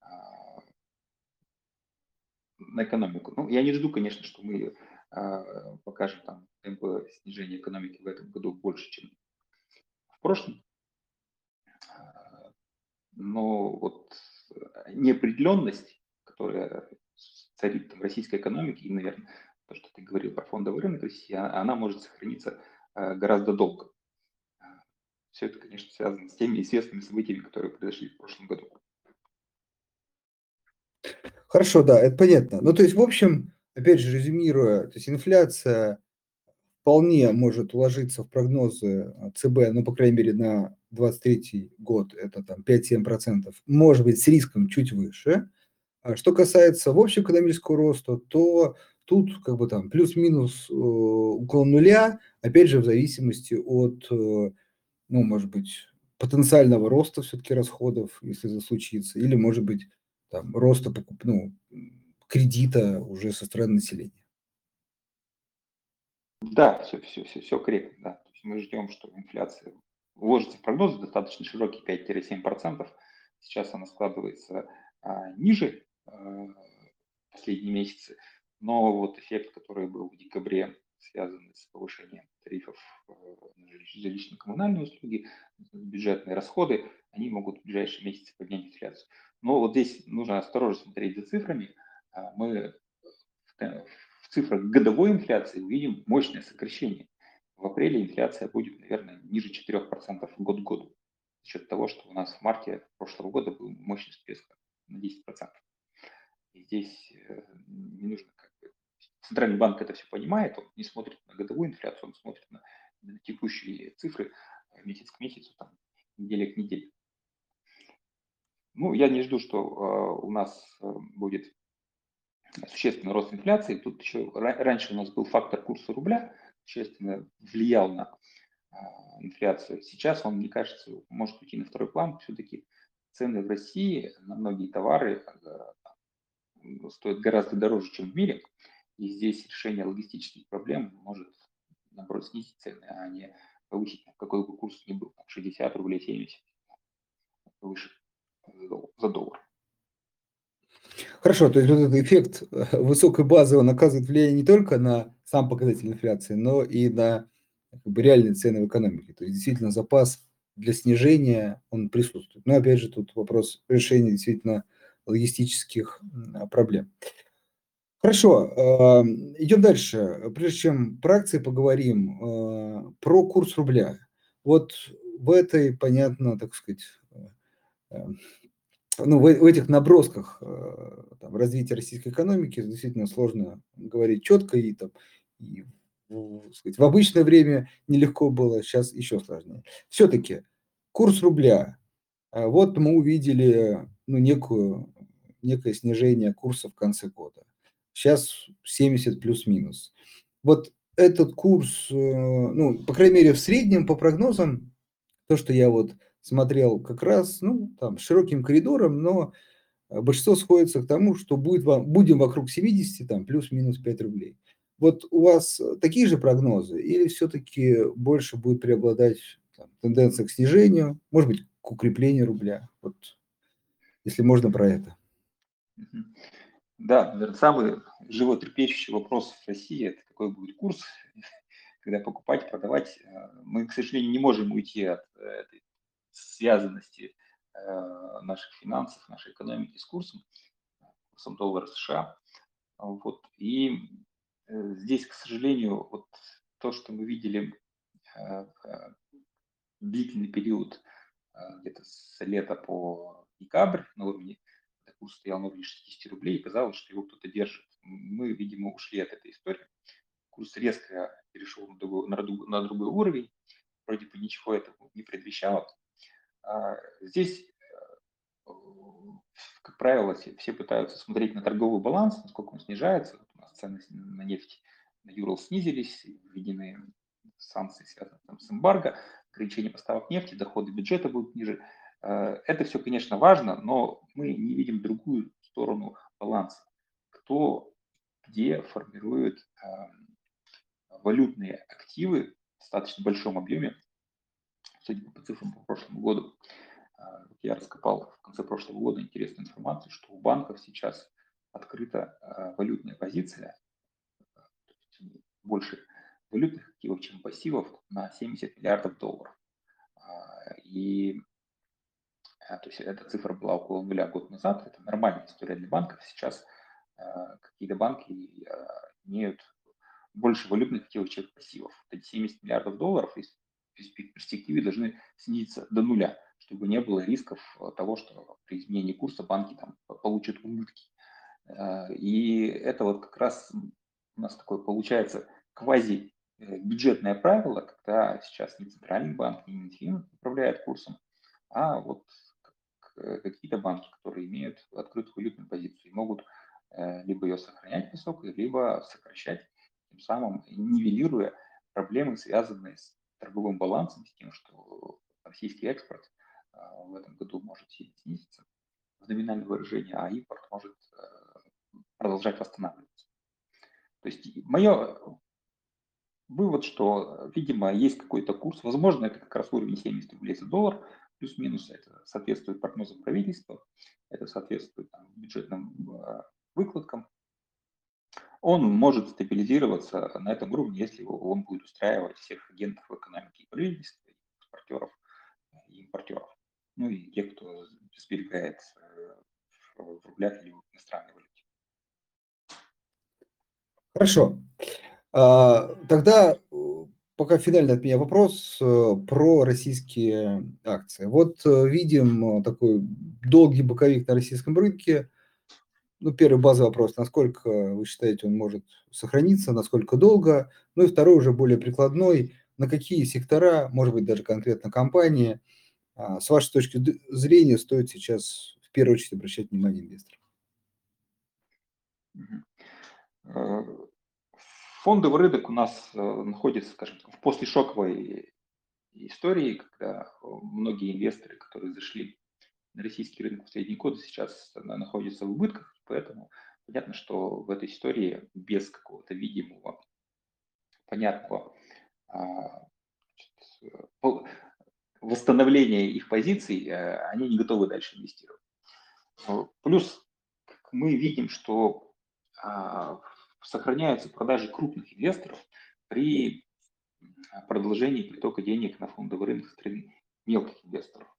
а, на экономику. Ну, я не жду, конечно, что мы покажем там темпы снижения экономики в этом году больше, чем в прошлом. Но вот неопределенность, которая царит в российской экономике, и, наверное, то, что ты говорил про фондовый рынок России, а, она может сохраниться гораздо долго. Все это, конечно, связано с теми известными событиями, которые произошли в прошлом году. Хорошо, да, это понятно. Ну, то есть, в общем, опять же, резюмируя, то есть инфляция вполне может уложиться в прогнозы ЦБ, ну, по крайней мере, на 2023 год, это там 5-7%, может быть, с риском чуть выше. А что касается в общем экономического роста, то тут как бы там плюс-минус э, около нуля, опять же, в зависимости от, э, ну, может быть, потенциального роста все-таки расходов, если это случится, или, может быть, там, роста ну, кредита уже со стороны населения. Да, все, все, все, все корректно. Да. То есть мы ждем, что инфляция вложится в прогнозы достаточно широкий 5-7%. Сейчас она складывается а, ниже а, последние месяцы, но вот эффект, который был в декабре, связанный с повышением тарифов э, на жилищно-коммунальные услуги, бюджетные расходы, они могут в ближайшие месяцы поднять инфляцию. Но вот здесь нужно осторожно смотреть за цифрами. А, мы в цифрах годовой инфляции увидим мощное сокращение. В апреле инфляция будет, наверное, ниже 4% год к году. За счет того, что у нас в марте прошлого года был мощный всплеск на 10%. И здесь э, не нужно как бы... Центральный банк это все понимает, он не смотрит на годовую инфляцию, он смотрит на, на текущие цифры месяц к месяцу, там, неделя к неделе. Ну, я не жду, что э, у нас э, будет существенный рост инфляции. Тут еще раньше у нас был фактор курса рубля, существенно влиял на э, инфляцию. Сейчас он, мне кажется, может уйти на второй план. Все-таки цены в России на многие товары э, стоят гораздо дороже, чем в мире. И здесь решение логистических проблем может, наоборот, снизить цены, а не повысить, какой бы курс ни был, 60 рублей 70 выше за доллар. Хорошо, то есть вот этот эффект э, высокой базы, он оказывает влияние не только на сам показатель инфляции, но и на как бы, реальные цены в экономике. То есть действительно запас для снижения, он присутствует. Но опять же тут вопрос решения действительно логистических проблем. Хорошо, эм, идем дальше. Прежде чем про акции поговорим, э, про курс рубля. Вот в этой, понятно, так сказать, Эм, ну, в, в этих набросках э, там, развития российской экономики действительно сложно говорить четко и, там, и сказать, в обычное время нелегко было, сейчас еще сложнее. Все-таки курс рубля, э, вот мы увидели ну, некую, некое снижение курса в конце года. Сейчас 70 плюс-минус. Вот этот курс, э, ну, по крайней мере, в среднем по прогнозам, то, что я вот смотрел как раз, ну, там, широким коридором, но э, большинство сходится к тому, что будет, будем вокруг 70, там, плюс-минус 5 рублей. Вот у вас такие же прогнозы или все-таки больше будет преобладать там, тенденция к снижению, может быть, к укреплению рубля? Вот, если можно про это. Да, наверное, самый животрепещущий вопрос в России – это какой будет курс, когда покупать, продавать. Э, мы, к сожалению, не можем уйти от э, этой связанности э, наших финансов, нашей экономики с курсом, курсом доллара США. Вот. И э, здесь, к сожалению, вот то, что мы видели э, длительный период где-то с лета по декабрь на уровне, курс стоял на уровне 60 рублей, и казалось, что его кто-то держит. Мы, видимо, ушли от этой истории. Курс резко перешел на другой, на, другой уровень. Вроде бы ничего этого не предвещало. А, здесь, э, как правило, все пытаются смотреть на торговый баланс, насколько он снижается. У нас цены на нефть на Юрал снизились, введены санкции, связанные там, с эмбарго, ограничение поставок нефти, доходы бюджета будут ниже. Э, это все, конечно, важно, но мы не видим другую сторону баланса. Кто где формирует эм, валютные активы в достаточно большом объеме, судя по цифрам по прошлому году, а, я раскопал в конце прошлого года интересную информацию, что у банков сейчас открыта а, валютная позиция, больше валютных активов, чем пассивов на 70 миллиардов долларов. И то есть эта цифра была около нуля год назад. Это нормальная история для банков. Сейчас какие-то банки имеют больше валютных активов, чем пассивов. Эти 70 миллиардов долларов в перспективе должны снизиться до нуля, чтобы не было рисков того, что при изменении курса банки там получат убытки. Э, и это вот как раз у нас такое получается квази э, бюджетное правило, когда сейчас не центральный банк, не Минфин управляет курсом, а вот э, какие-то банки, которые имеют открытую валютную позицию могут либо ее сохранять высокой, либо сокращать, тем самым нивелируя проблемы, связанные с торговым балансом, с тем, что российский экспорт в этом году может сильно снизиться в номинальном выражении, а импорт может продолжать восстанавливаться. То есть мое вывод, что, видимо, есть какой-то курс, возможно, это как раз уровень 70 рублей за доллар, плюс-минус это соответствует прогнозам правительства, это соответствует там, бюджетным э, выкладкам. Он может стабилизироваться на этом уровне, если он будет устраивать всех агентов в экономике и правительства, экспортеров, и импортеров, ну и тех, кто сберегает в рублях или в иностранной валюте. Хорошо. А, тогда э, пока финальный от меня вопрос э, про российские акции. Вот э, видим такой долгий боковик на российском рынке. Ну, первый базовый вопрос, насколько вы считаете, он может сохраниться, насколько долго? Ну и второй уже более прикладной, на какие сектора, может быть, даже конкретно компании, а, с вашей точки зрения, стоит сейчас в первую очередь обращать внимание инвесторам? Э, фондовый рынок у нас э, находится, скажем так, в послешоковой истории, когда многие инвесторы, которые зашли российский рынок в последние годы, сейчас находятся в убытках, поэтому понятно, что в этой истории без какого-то видимого, понятного а, восстановления их позиций, э, они не готовы дальше инвестировать. Плюс мы видим, что а, сохраняются продажи крупных инвесторов при продолжении притока денег на фондовый рынок страны мелких инвесторов.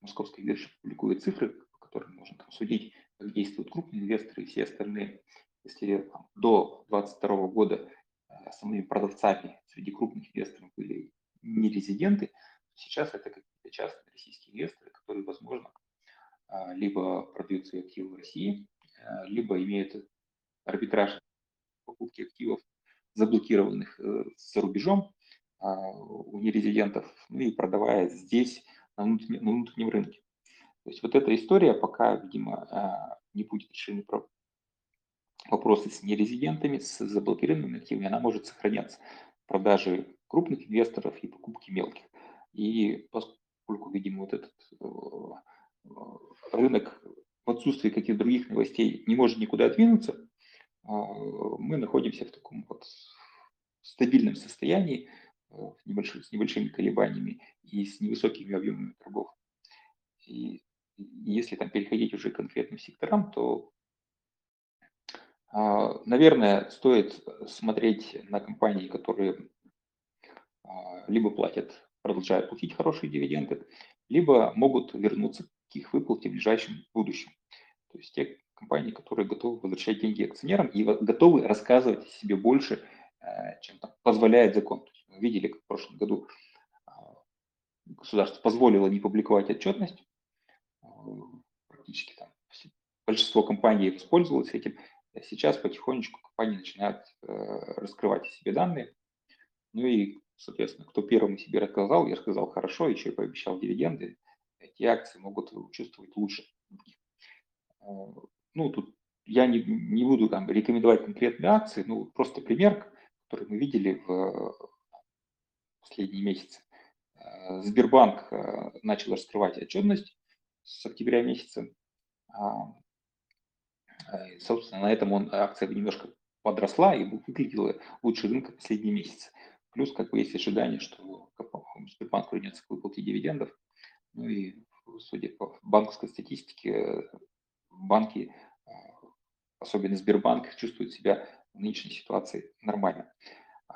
Московская биржа публикует цифры, по которым можно там, судить, как действуют крупные инвесторы и все остальные. Если там, до 2022 года э, основными продавцами среди крупных инвесторов были не резиденты, сейчас это какие-то частные российские инвесторы, которые, возможно, а, либо продают свои активы в России, э, либо имеют арбитраж покупки активов, заблокированных э, за рубежом у нерезидентов, ну и продавая здесь на внутреннем, на внутреннем рынке. То есть вот эта история пока, видимо, а, не будет решены вопросы с нерезидентами, с заблокированными активами, она может сохраняться. Продажи крупных инвесторов и покупки мелких. И поскольку, видимо, вот этот э, рынок в отсутствии каких-то других новостей не может никуда двинуться, мы находимся в таком вот стабильном состоянии, э, с, небольшими, с небольшими колебаниями и с невысокими объемами торгов. И если там переходить уже к конкретным секторам, то, а, наверное, стоит смотреть на компании, которые а, либо платят, продолжают платить хорошие дивиденды, либо могут вернуться к их выплате в ближайшем будущем. То есть те компании, которые готовы возвращать деньги акционерам и готовы рассказывать о себе больше, э, чем там позволяет закон. Видели, как в прошлом году а, государство позволило не публиковать отчетность. А, практически там большинство компаний воспользовалось этим. А сейчас потихонечку компании начинают э, раскрывать себе данные. Ну и, соответственно, кто первым себе рассказал, я сказал хорошо, еще и пообещал дивиденды, эти акции могут чувствовать лучше ну, тут я не, не буду там рекомендовать конкретные акции, ну, просто пример, который мы видели в последние месяцы. Э, Сбербанк э, начал раскрывать отчетность с октября месяца. А, э, собственно, на этом он, акция немножко подросла и выглядела лучше рынка последние месяцы. Плюс, как бы, есть ожидание, что Сбербанк вернется к выплате дивидендов. Ну и, судя по банковской статистике, банки особенно Сбербанк, чувствует себя в нынешней ситуации нормально.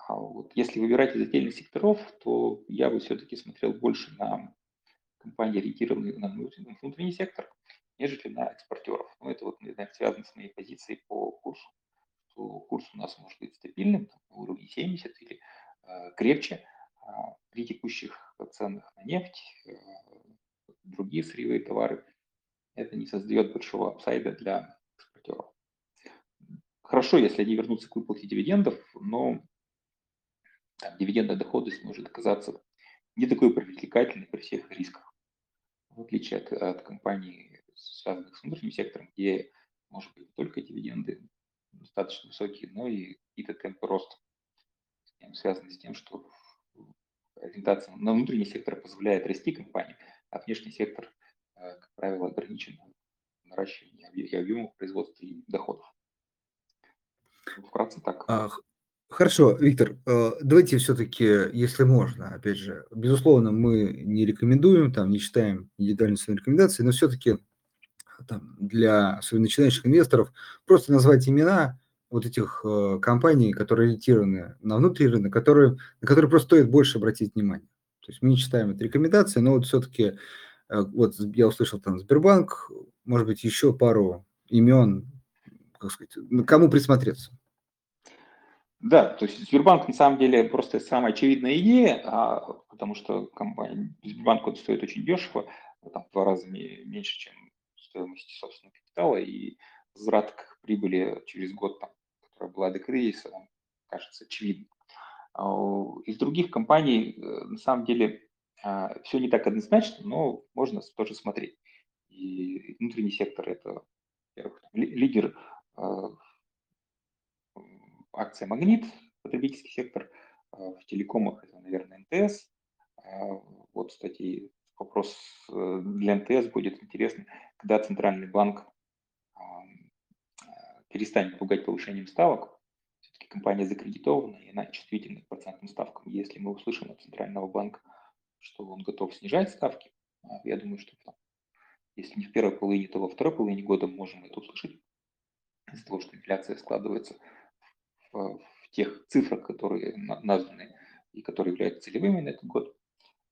А вот если выбирать из отдельных секторов, то я бы все-таки смотрел больше на компании, ориентированные на внутренний сектор, нежели на экспортеров. Но это вот, наверное, связано с моей позицией по курсу, что курс у нас может быть стабильным, там, на уровне 70 или э, крепче э, при текущих ценах на нефть, э, другие сырьевые товары. Это не создает большого апсайда для экспортеров. Хорошо, если они вернутся к выплате дивидендов, но там, дивидендная доходность может оказаться не такой привлекательной при всех рисках, в отличие от, от компаний, связанных с внутренним сектором, где, может быть, не только дивиденды достаточно высокие, но и какие-то темпы роста, связаны с тем, что ориентация на внутренний сектор позволяет расти компании, а внешний сектор, э, как правило, ограничен и объемов производства и доходов. Вкратце так. Хорошо, Виктор, э, давайте все-таки, если можно, опять же, безусловно, мы не рекомендуем, там, не считаем индивидуальные свои рекомендации, но все-таки там, для своих начинающих инвесторов просто назвать имена вот этих э, компаний, которые ориентированы на внутренний рынок, которые, на которые просто стоит больше обратить внимание. То есть мы не считаем это рекомендацией, но вот все-таки, э, вот я услышал там Сбербанк, может быть, еще пару имен, как сказать, кому присмотреться. Да, то есть Сбербанк на самом деле просто самая очевидная идея, а, потому что компания, Сбербанк стоит очень дешево, там, в два раза меньше, чем стоимость собственного капитала, и возврат к прибыли через год, там, которая была до кризиса, кажется очевидным. А из других компаний э, на самом деле а, все не так однозначно, но можно тоже смотреть. И внутренний сектор – это, во-первых, лидер а, акция «Магнит», потребительский сектор, а, в телекомах это, наверное, МТС. А, вот, кстати, вопрос э, для МТС будет интересный, когда Центральный банк перестанет пугать повышением ставок, все-таки компания закредитована, и она чувствительна к процентным ставкам. Если мы услышим от Центрального банка, что он готов снижать ставки, я думаю, что там, если не в первой половине, то во второй половине года можем это услышать из-за того, что инфляция складывается в, тех цифрах, которые названы и которые являются целевыми на этот год.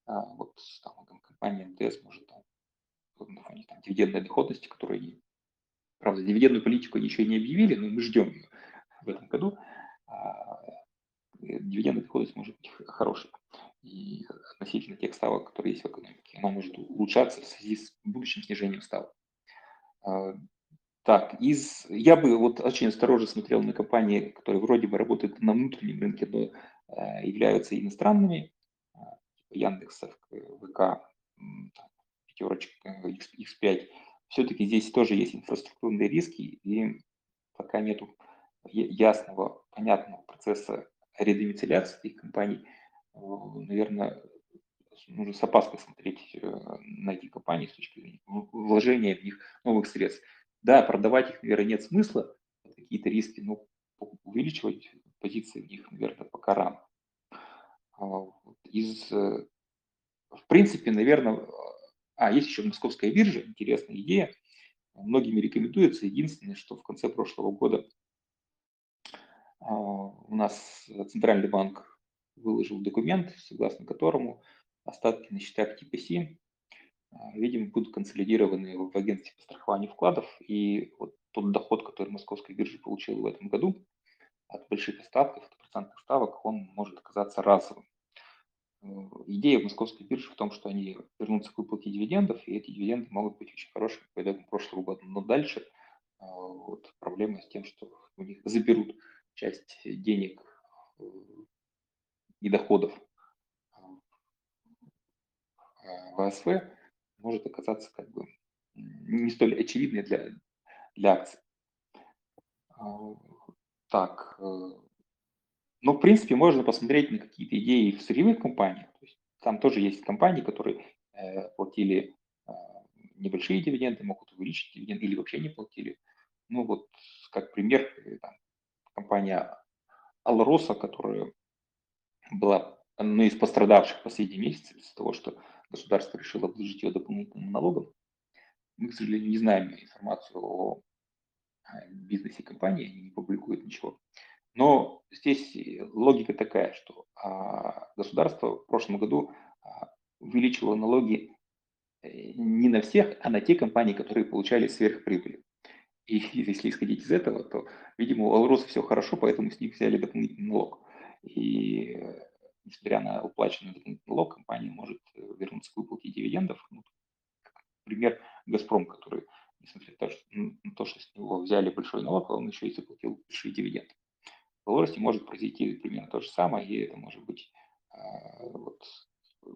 А вот там, компания МТС может там, на фоне там, дивидендной доходности, которую они, правда, дивидендную политику еще не объявили, но мы ждем ее в этом году. А, дивидендная доходность может быть хорошей. И относительно тех ставок, которые есть в экономике, она может улучшаться в связи с будущим снижением ставок. Так, из, я бы вот очень осторожно смотрел на компании, которые вроде бы работают на внутреннем рынке, но э, являются иностранными, э, типа Яндекс, ВК, пятерочек, X5. Все-таки здесь тоже есть инфраструктурные риски, и пока нету ясного, понятного процесса редомицеляции этих компаний, э, наверное, нужно с опаской смотреть э, на эти компании с точки зрения вложения в них новых средств. Да, продавать их, наверное, нет смысла, какие-то риски, но увеличивать позиции в них, наверное, пока рано. А, из, э, в принципе, наверное, а, есть еще московская биржа, интересная идея, многими рекомендуется. Единственное, что в конце прошлого года а, у нас Центральный банк выложил документ, согласно которому остатки на счетах типа Си а, видимо, будут консолидированы в агентстве по страхованию вкладов. И вот тот доход, который московская биржа получила в этом году от больших остатков, от процентных ставок, он может оказаться разовым. Э, идея московской биржи в том, что они вернутся к выплате дивидендов, и эти дивиденды могут быть очень хорошими по итогам прошлого года. Но дальше э, вот, проблема с тем, что у них заберут часть денег э, и доходов в АСВ, может оказаться как бы не столь очевидной для, для акций. А, так, э, ну, в принципе, можно посмотреть на какие-то идеи в сырьевых компаниях. То есть, там тоже есть компании, которые э, платили э, небольшие дивиденды, могут увеличить дивиденды или вообще не платили. Ну, вот как пример, там, компания Алроса, которая была одной из пострадавших последние месяцы из-за того, что государство решило обложить ее дополнительным налогом. Мы, к сожалению, не знаем информацию о бизнесе компании, они не публикуют ничего. Но здесь логика такая, что а, государство в прошлом году а, увеличило налоги э, не на всех, а на те компании, которые получали сверхприбыли. И если исходить из этого, то, видимо, у Алроса все хорошо, поэтому с них взяли дополнительный налог. И э, несмотря на уплаченный дополнительный налог, компания может э, вернуться к выплате дивидендов. Ну, пример «Газпром», который, несмотря на то, что с него взяли большой налог, он еще и заплатил большие дивиденды. В Беларуси может произойти примерно то же самое, и это может быть а, вот,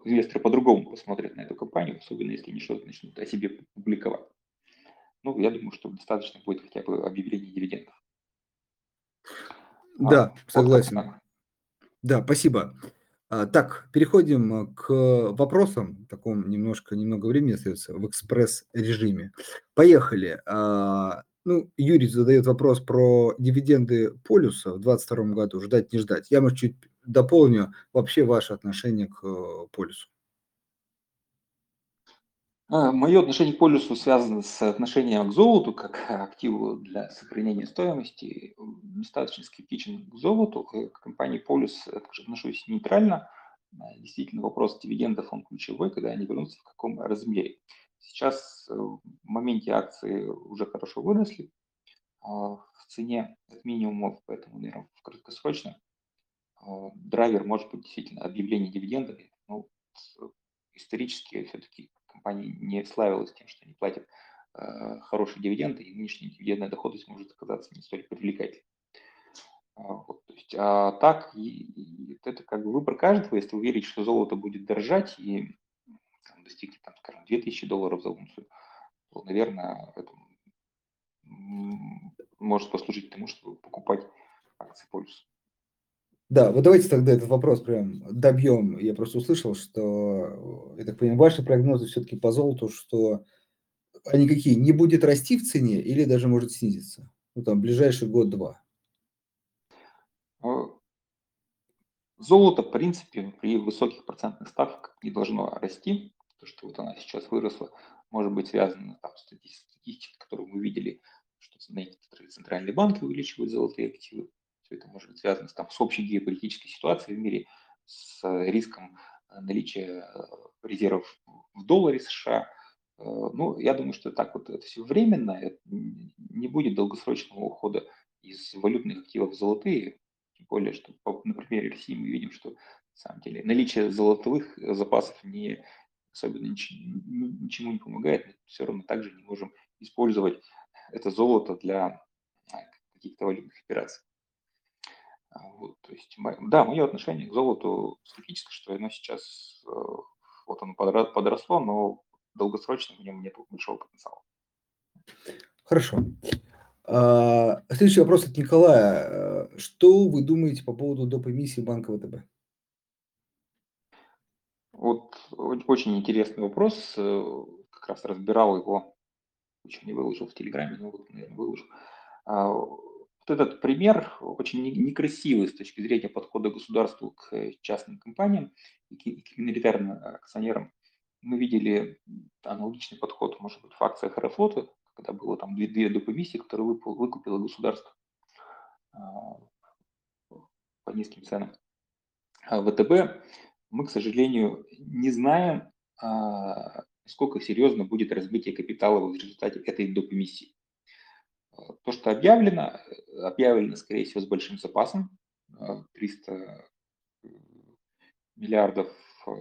инвесторы по-другому посмотрят на эту компанию, особенно если они что-то начнут о себе публиковать. Ну, я думаю, что достаточно будет хотя бы объявления дивидендов. Да, вот, согласен. Вот да, спасибо. А, так, переходим к вопросам. Таком немножко, немного времени остается в экспресс-режиме. Поехали. А, ну, Юрий задает вопрос про дивиденды полюса в 2022 году. Ждать, не ждать. Я, может, чуть дополню вообще ваше отношение к э, полюсу. А, Мое отношение к полюсу связано с отношением к золоту, как активу для сохранения стоимости. Достаточно скептичен к золоту. К компании полюс отношусь нейтрально. Действительно, вопрос дивидендов, он ключевой, когда они вернутся, в каком размере. Сейчас э, в моменте акции уже хорошо выросли а, в цене от минимумов, поэтому, наверное, в краткосрочно а, драйвер может быть действительно объявление дивидендов. Ну, исторически все-таки компания не славилась тем, что они платят э, хорошие дивиденды, и нынешняя дивидендная доходность может оказаться не столь привлекательной. А, вот, то есть, а так, и, и это как бы выбор каждого, если уверить, что золото будет дорожать и там, достигнет, там, скажем, 2000 долларов за унцию, то, наверное, это может послужить тому, чтобы покупать акции полюса. Да, вот давайте тогда этот вопрос прям добьем. Я просто услышал, что, я так понимаю, ваши прогнозы все-таки по золоту, что они какие? Не будет расти в цене или даже может снизиться? Ну, там, ближайший год-два. А, золото, в принципе, при высоких процентных ставках не должно расти. То, что вот она сейчас выросла, может быть связано там, с статистикой, которую мы видели, что некоторые центральные банки увеличивают золотые активы все это может быть связано там, с общей геополитической ситуацией в мире, с риском э, наличия э, резервов в долларе США. Э, ну, я думаю, что так вот это все временно, не будет долгосрочного ухода из валютных активов в золотые, тем более, что на примере России мы видим, что на самом деле наличие золотовых запасов не особенно ничему не помогает, мы все равно также не можем использовать это золото для каких-то валютных операций. А, вот, то есть, да, мое отношение к золоту скептическое, что оно сейчас, э, вот оно подросло, но долгосрочно в нем нет большого потенциала. Хорошо. А, следующий вопрос от Николая. Что вы думаете по поводу доп. эмиссии банка ВТБ? Вот очень интересный вопрос. Э, как раз разбирал его, еще не выложил в Телеграме, но вот, наверное, выложил. Этот пример очень некрасивый с точки зрения подхода государства к э, частным компаниям и к миноритарным акционерам. Мы видели аналогичный подход, может быть, в акциях Аэрофлота, когда было там две, две доп. которые выкупило государство а, по низким ценам. А ВТБ мы, к сожалению, не знаем, а, насколько серьезно будет разбитие капитала в результате этой доп. эмиссии. То, что объявлено, объявлено, скорее всего, с большим запасом, 300 э, миллиардов, э,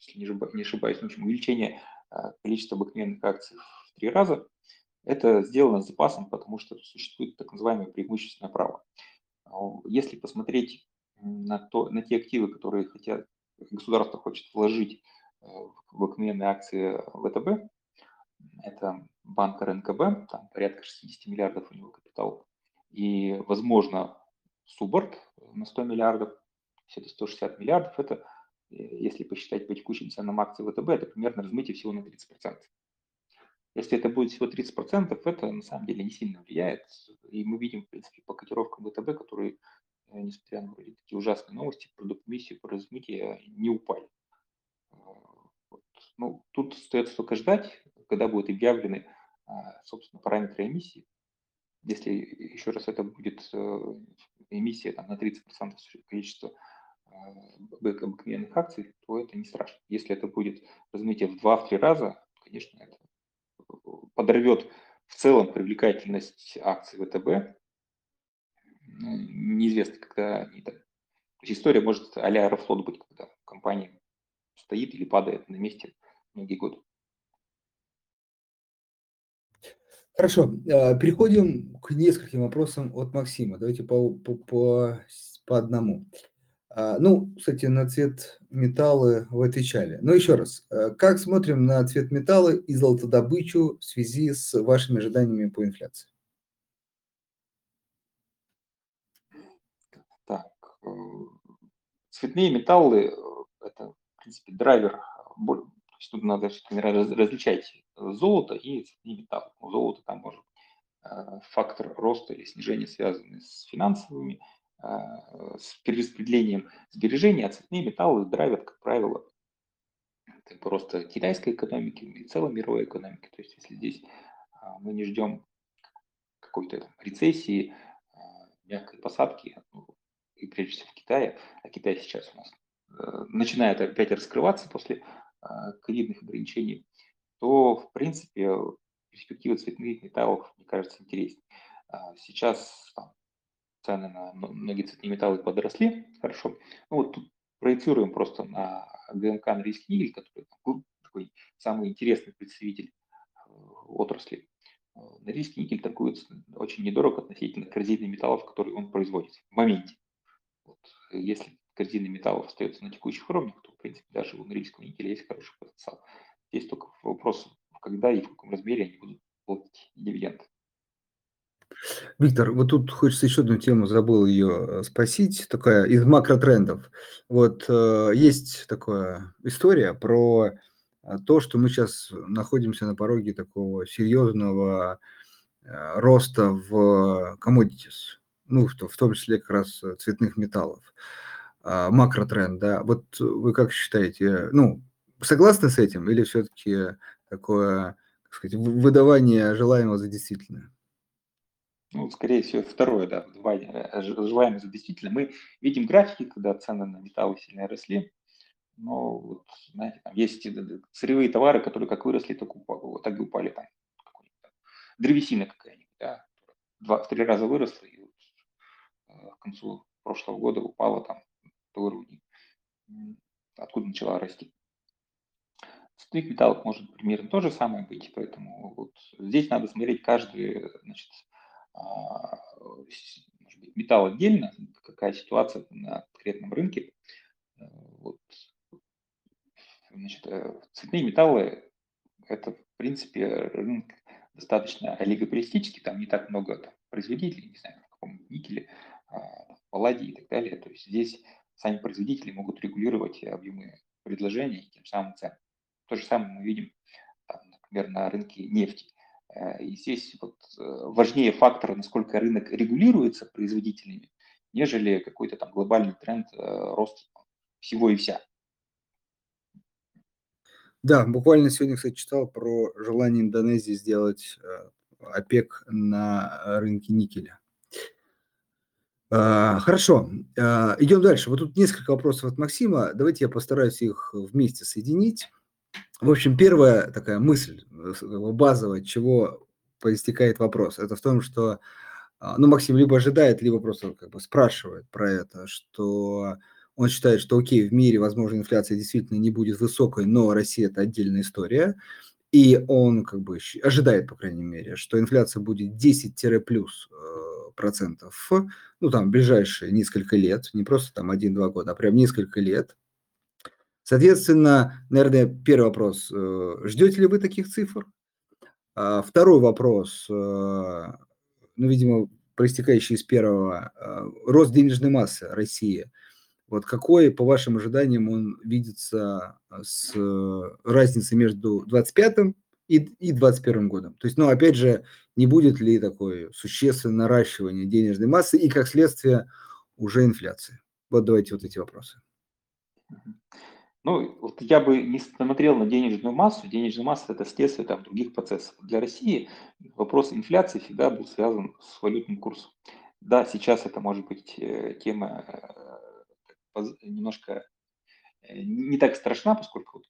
если не ошибаюсь, в общем, увеличение э, количества обыкновенных акций в три раза. Это сделано с запасом, потому что существует так называемое преимущественное право. Если посмотреть на, то, на те активы, которые хотят, государство хочет вложить в обыкновенные акции ВТБ, это банк РНКБ, там порядка 60 миллиардов у него капитал, и, возможно, Суборт на 100 миллиардов, все это 160 миллиардов, это, э, если посчитать по текущим ценам акций ВТБ, это примерно размытие всего на 30%. Если это будет всего 30%, это на самом деле не сильно влияет. И мы видим, в принципе, по котировкам ВТБ, которые, э, несмотря на такие ужасные новости про допомиссию, про размытие, не упали. Э, вот. Ну, тут остается только ждать когда будут объявлены, а, собственно, параметры эмиссии. Если еще раз это будет э, эмиссия там, на 30% количества обыкновенных акций, то это не страшно. Если это будет размытие в 2-3 раза, конечно, это подорвет в целом привлекательность акций ВТБ. Ну, неизвестно, когда они так. То есть история может а-ля Аэрофлот быть, когда компания стоит или падает на месте многие годы. Хорошо, а, переходим к нескольким вопросам от Максима. Давайте по, по, по, по одному. А, ну, кстати, на цвет металла вы отвечали. Но еще раз, а, как смотрим на цвет металла и золотодобычу в связи с вашими ожиданиями по инфляции? Так, э, цветные металлы э, – это, в принципе, драйвер. То есть тут надо различать золото и цветные металлы. У золота там может э, фактор роста или снижения связанный с финансовыми а, с перераспределением сбережений, а цветные металлы драйвят, как правило, просто китайской экономики и целой мировой экономики. То есть если здесь а, мы не ждем какой-то рецессии, мягкой посадки, ну, и прежде всего в Китае, а Китай сейчас у нас э, начинает опять раскрываться после ковидных ограничений, то, в принципе, перспективы цветных металлов, мне кажется, интереснее. Сейчас там, цены на многие цветные металлы подросли хорошо. Ну вот тут проецируем просто на ГМК Норильский никель, который такой самый интересный представитель э, отрасли. Э, Норильский никель торгуется очень недорого относительно корзины металлов, которые он производит в моменте. Вот. Если корзина металлов остается на текущих уровнях, то, в принципе, даже у Норильского никеля есть хороший потенциал. Здесь только вопрос, когда и в каком размере они будут платить дивиденды. Виктор, вот тут хочется еще одну тему, забыл ее э, спросить, такая из макротрендов. Вот э, есть такая история про э, то, что мы сейчас находимся на пороге такого серьезного роста в commodities, ну, в, в том числе как раз цветных металлов. А, макротренд, да. Вот вы как считаете, ну, согласны с этим или все-таки такое, так сказать, выдавание желаемого за действительное? Ну, скорее всего, второе, да, желаемое за действительно. Мы видим графики, когда цены на металлы сильно росли, но, вот, знаете, там есть сырьевые товары, которые как выросли, так, упали, так и упали. Там, древесина какая-нибудь, да, два, в три раза выросла, и вот, э, к концу прошлого года упала там до уровня, откуда начала расти. В цветных металлах может примерно то же самое быть, поэтому вот здесь надо смотреть каждый, значит, а, может быть, металл отдельно, какая ситуация на конкретном рынке. Э, вот. Значит, э, цветные металлы – это, в принципе, рынок достаточно олигополистический, там не так много там, производителей, не знаю, в каком никеле, а, палладии и так далее. То есть здесь сами производители могут регулировать объемы предложения и тем самым цены. То же самое мы видим, например, на рынке нефти. Э, и здесь вот э, важнее фактор, насколько рынок регулируется производителями, нежели какой-то там глобальный тренд э, роста всего и вся. Да, буквально сегодня, кстати, читал про желание Индонезии сделать ОПЕК на рынке никеля. Хорошо, идем дальше. Вот тут несколько вопросов от Максима. Давайте я постараюсь их вместе соединить. В общем, первая такая мысль э, базовая, чего проистекает вопрос, это в том, что а, ну, Максим либо ожидает, либо просто как бы спрашивает про это, что он считает, что окей, в мире, возможно, инфляция действительно не будет высокой, но Россия – это отдельная история. И он как бы ожидает, по крайней мере, что инфляция будет 10 плюс э, процентов, ну, там, ближайшие несколько лет, не просто там 1-2 года, а прям несколько лет. Соответственно, наверное, первый вопрос. Э, ждете ли вы таких цифр? А второй вопрос, э, ну, видимо, проистекающий из первого, э, рост денежной массы России. Вот какой, по вашим ожиданиям, он видится с разницей между 25 и, и 21 годом? То есть, ну, опять же, не будет ли такое существенное наращивание денежной массы и, как следствие, уже инфляции? Вот давайте вот эти вопросы. Ну, вот я бы не смотрел на денежную массу. Денежная масса – это следствие там, других процессов. Для России вопрос инфляции всегда был связан с валютным курсом. Да, сейчас это может быть э, тема э, немножко э, не так страшна, поскольку,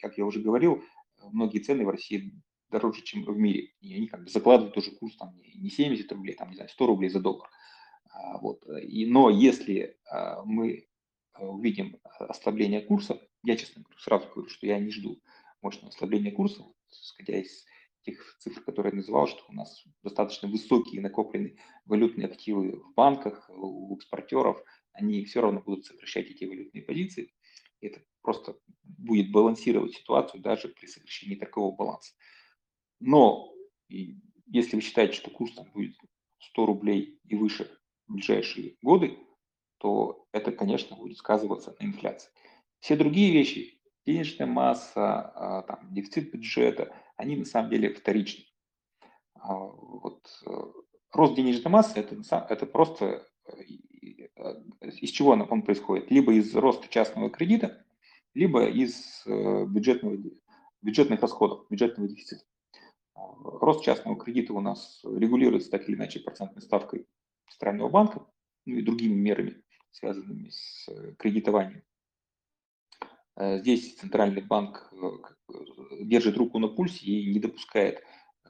как я уже говорил, многие цены в России дороже, чем в мире. И они как бы закладывают уже курс там не 70 рублей, там, не знаю, 100 рублей за доллар. А, вот. И, но если мы увидим ослабление курса, я, честно говорю, сразу говорю, что я не жду мощного ослабления курса, исходя из тех цифр, которые я называл, что у нас достаточно высокие накопленные валютные активы в банках, у экспортеров, они все равно будут сокращать эти валютные позиции. Это просто будет балансировать ситуацию даже при сокращении такого баланса. Но если вы считаете, что курс там будет 100 рублей и выше в ближайшие годы, то это, конечно, будет сказываться на инфляции. Все другие вещи, денежная масса, а, там, дефицит бюджета, они на самом деле вторичны. А, вот, э, рост денежной массы это, это просто э, из чего он происходит? Либо из роста частного кредита, либо из э, бюджетного, бюджетных расходов, бюджетного дефицита. А, рост частного кредита у нас регулируется так или иначе процентной ставкой Центрального банка, ну и другими мерами, связанными с кредитованием. Э, здесь Центральный банк э, держит руку на пульсе и не допускает э,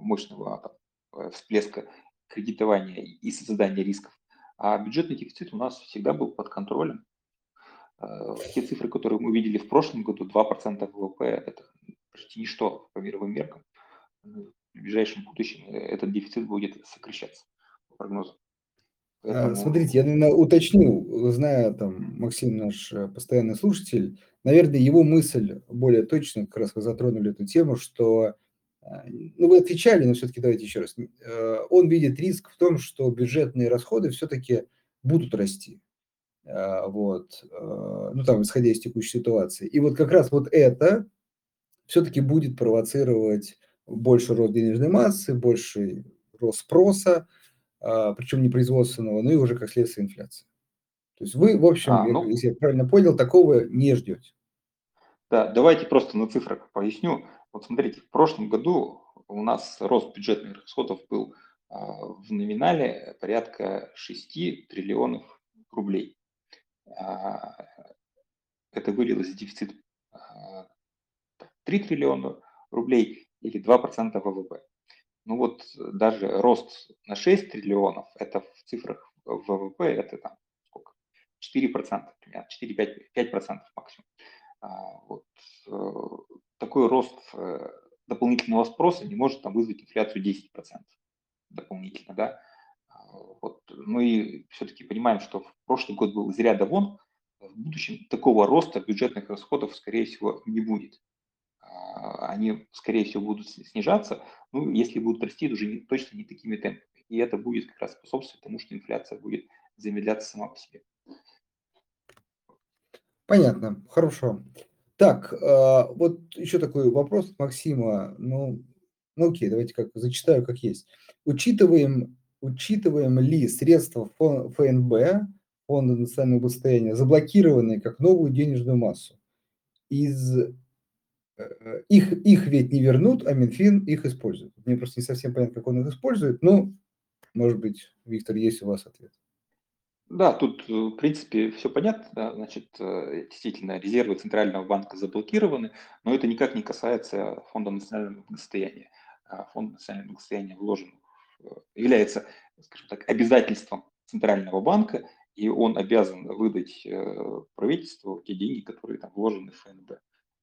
мощного всплеска кредитования и создания рисков. А бюджетный дефицит у нас всегда был под контролем. Те цифры, которые мы видели в прошлом году, 2% ВВП, это почти ничто по мировым меркам. В ближайшем будущем этот дефицит будет сокращаться по прогнозам. Поэтому... Смотрите, я, наверное, уточню, зная там Максим, наш постоянный слушатель, наверное, его мысль более точно, как раз вы затронули эту тему, что, э, ну, вы отвечали, но все-таки давайте еще раз. Э, он видит риск в том, что бюджетные расходы все-таки будут расти. Э, вот, ну, там, исходя из текущей ситуации. И вот как раз вот это все-таки будет провоцировать больше рост денежной массы, больше рост спроса, причем не производственного, но и уже как следствие инфляции. То есть вы, в общем, а, ну, если я правильно понял, такого не ждете. Да, давайте просто на цифрах поясню. Вот смотрите, в прошлом году у нас рост бюджетных расходов был а, в номинале порядка 6 триллионов рублей. А, это вылилось в дефицит 3 триллиона рублей или 2% ВВП. Ну вот даже рост на 6 триллионов, это в цифрах ВВП, это там 4%, примерно 4-5% максимум. А, вот. Э, такой рост э, дополнительного спроса не может там вызвать инфляцию 10% дополнительно, да. А, вот. Ну все-таки понимаем, что в прошлый год был из ряда вон, в будущем такого роста бюджетных расходов, скорее всего, не будет. А, они, скорее всего, будут снижаться, ну, если будут расти, то уже не, точно не такими темпами. И это будет как раз способствовать тому, что инфляция будет замедляться сама по себе. Понятно, хорошо. Так, а, вот еще такой вопрос от Максима. Ну, ну окей, давайте как зачитаю, как есть. Учитываем, учитываем ли средства ФНБ, Фонда национального благосостояния, заблокированные как новую денежную массу? Из их, их ведь не вернут, а Минфин их использует. Мне просто не совсем понятно, как он их использует, но, может быть, Виктор, есть у вас ответ. Да, тут, э, в принципе, все понятно. Значит, э, действительно, резервы Центрального банка заблокированы, но это никак не касается Фонда национального благосостояния. А Фонд национального благосостояния вложен, является, скажем так, обязательством Центрального банка, и он обязан выдать э, правительству те деньги, которые там вложены в ФНБ.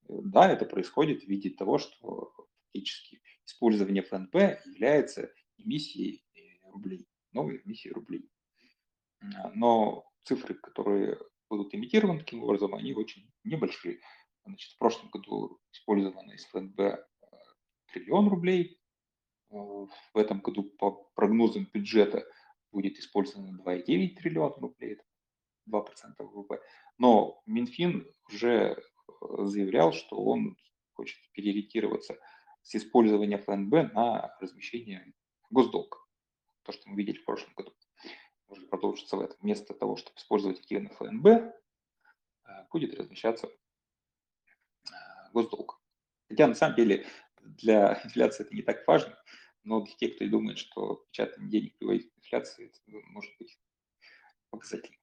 Да, это происходит в виде того, что фактически использование ФНБ является эмиссией рублей, новой эмиссией рублей. А, но цифры, которые будут имитированы таким образом, они очень небольшие. Значит, в прошлом году использовано из ФНБ а, триллион рублей. А, в этом году по прогнозам бюджета будет использовано 2,9 триллиона рублей, это 2% ВВП. Но Минфин уже заявлял, что он хочет переориентироваться с использования ФНБ на размещение госдолга. То, что мы видели в прошлом году может продолжиться в этом. Вместо того, чтобы использовать активы ФНБ, э, будет размещаться э, госдолг. Хотя на самом деле для инфляции это не так важно, Но для тех, кто думает, что печатание денег приводит к инфляции, это может быть показательно.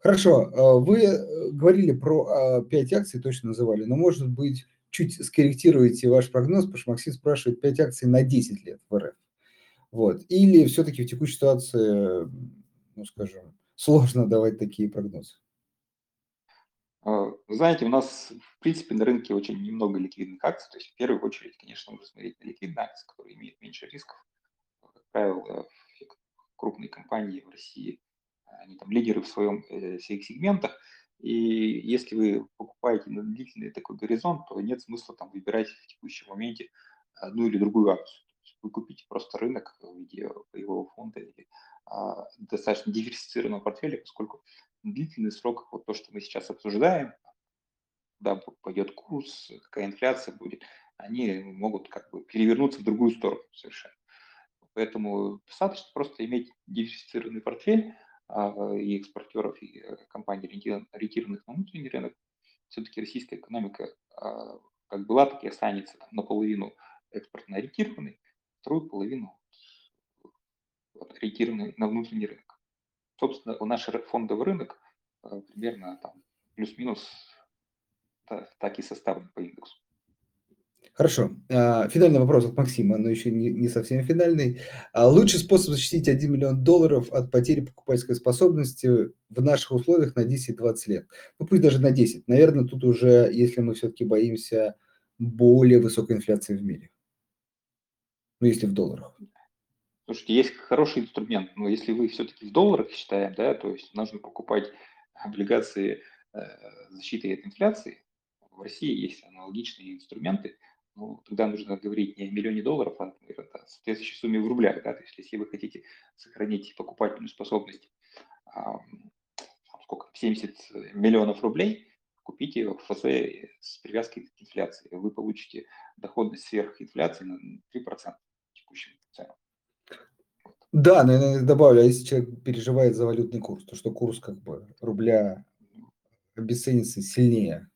Хорошо, а, вы э, говорили про 5 а, акций, точно называли, но, может быть, чуть скорректируете ваш прогноз, потому что Максим спрашивает 5 акций на 10 лет в РФ. Вот. Или все-таки в текущей ситуации, ну, скажем, сложно давать такие прогнозы? А, знаете, у нас, в принципе, на рынке очень немного ликвидных акций. То есть, в первую очередь, конечно, нужно смотреть на ликвидные акции, которые имеют меньше рисков. Как правило, крупные компании в России, они там лидеры в своем, э, своих сегментах. И если вы покупаете на длительный такой горизонт, то нет смысла там выбирать в текущем моменте одну или другую акцию. Вы купите просто рынок в виде боевого фонда или а, достаточно диверсифицированного портфеля, поскольку длительный срок, вот то, что мы сейчас обсуждаем, куда пойдет курс, какая инфляция будет, они могут как бы перевернуться в другую сторону совершенно. Поэтому достаточно просто иметь диверсифицированный портфель и экспортеров, и э, компаний, ориентированных на внутренний рынок. Все-таки российская экономика а, как была, так и останется там, наполовину экспортно ориентированной, вторую половину вот, ориентированной на внутренний рынок. Собственно, наш фондовый рынок э, примерно там плюс-минус так и составлен по индексу. Хорошо. А, финальный вопрос от Максима, но еще не, совсем финальный. А лучший способ защитить 1 миллион долларов от потери покупательской способности в наших условиях на 10-20 лет? Ну, пусть даже на 10. Наверное, тут уже, если мы все-таки боимся более высокой инфляции в мире. Ну, если в долларах. Слушайте, есть хороший инструмент, но если вы все-таки в долларах считаем, да, то есть нужно покупать облигации э, защиты от инфляции, в России есть аналогичные инструменты, ну, тогда нужно говорить не о миллионе долларов, а о соответствующей сумме в рублях. Да? То есть если вы хотите сохранить покупательную способность а, сколько, 70 миллионов рублей, купите ФЗ с привязкой к инфляции. Вы получите доходность сверх инфляции на 3% текущим ценам. Да, наверное, добавлю, а если человек переживает за валютный курс, то что курс как бы рубля обесценится сильнее.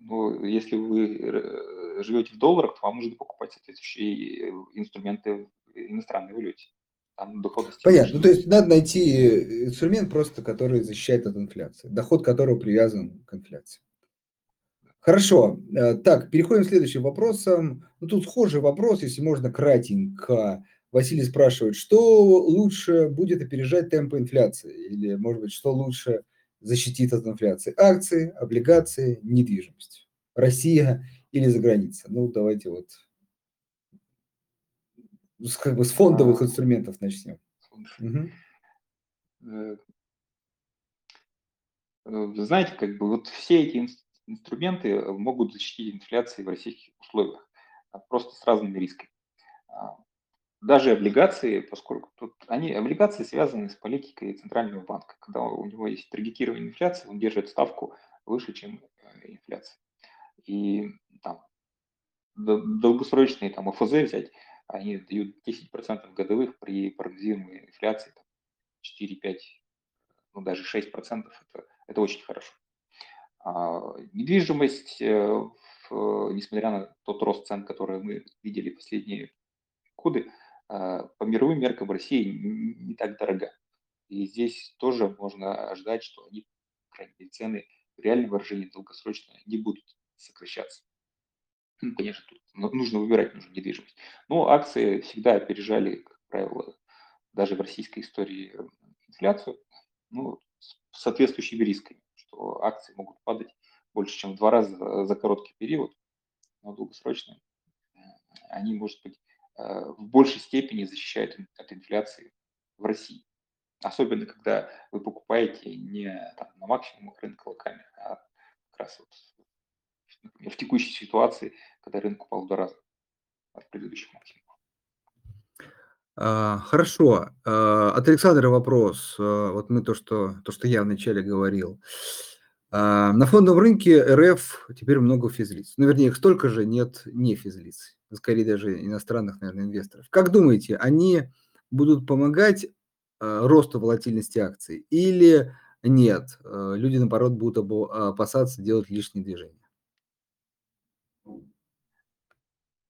Ну, если вы э, живете в долларах, то вам нужно покупать соответствующие э, инструменты в иностранной валюте. Там доходность. Понятно. Ну, то есть надо найти инструмент просто, который защищает от инфляции, доход которого привязан к инфляции. Хорошо. Э, так, переходим к следующим вопросам. Ну, тут схожий вопрос, если можно кратенько. Василий спрашивает, что лучше будет опережать темпы инфляции? Или, может быть, что лучше защитит от инфляции? Акции, облигации, недвижимость. Россия или за граница? Ну, давайте вот как бы с фондовых а, инструментов начнем. Угу. Знаете, как бы вот все эти инструменты могут защитить инфляции в российских условиях, а просто с разными рисками даже облигации, поскольку тут они, облигации связаны с политикой Центрального банка. Когда у него есть таргетирование инфляции, он держит ставку выше, чем э, инфляция. И там долгосрочные там ОФЗ взять, они дают 10% годовых при прогнозируемой инфляции 4-5, ну даже 6%, это, это очень хорошо. А недвижимость, э, в, несмотря на тот рост цен, который мы видели последние годы, по мировым меркам России не так дорога. И здесь тоже можно ожидать, что они, по мере, цены в реальном выражении долгосрочно не будут сокращаться. Ну, конечно, тут нужно выбирать нужную недвижимость. Но акции всегда опережали, как правило, даже в российской истории инфляцию, ну, с соответствующими рисками, что акции могут падать больше, чем в два раза за короткий период, но долгосрочно они, может быть, Э, в большей степени защищают от инфляции в России. Особенно, когда вы покупаете не там, на максимумах рынка локально, а как раз вот, например, в текущей ситуации, когда рынок упал в два раза от предыдущих максимумов. А, хорошо. А, от Александра вопрос. А, вот мы то, что, то, что я вначале говорил. А, на фондовом рынке РФ теперь много физлиц. Ну, вернее, их столько же нет не физлиц. Скорее даже иностранных, наверное, инвесторов. Как думаете, они будут помогать а, росту волатильности акций или нет? А, люди, наоборот, будут опасаться делать лишние движения.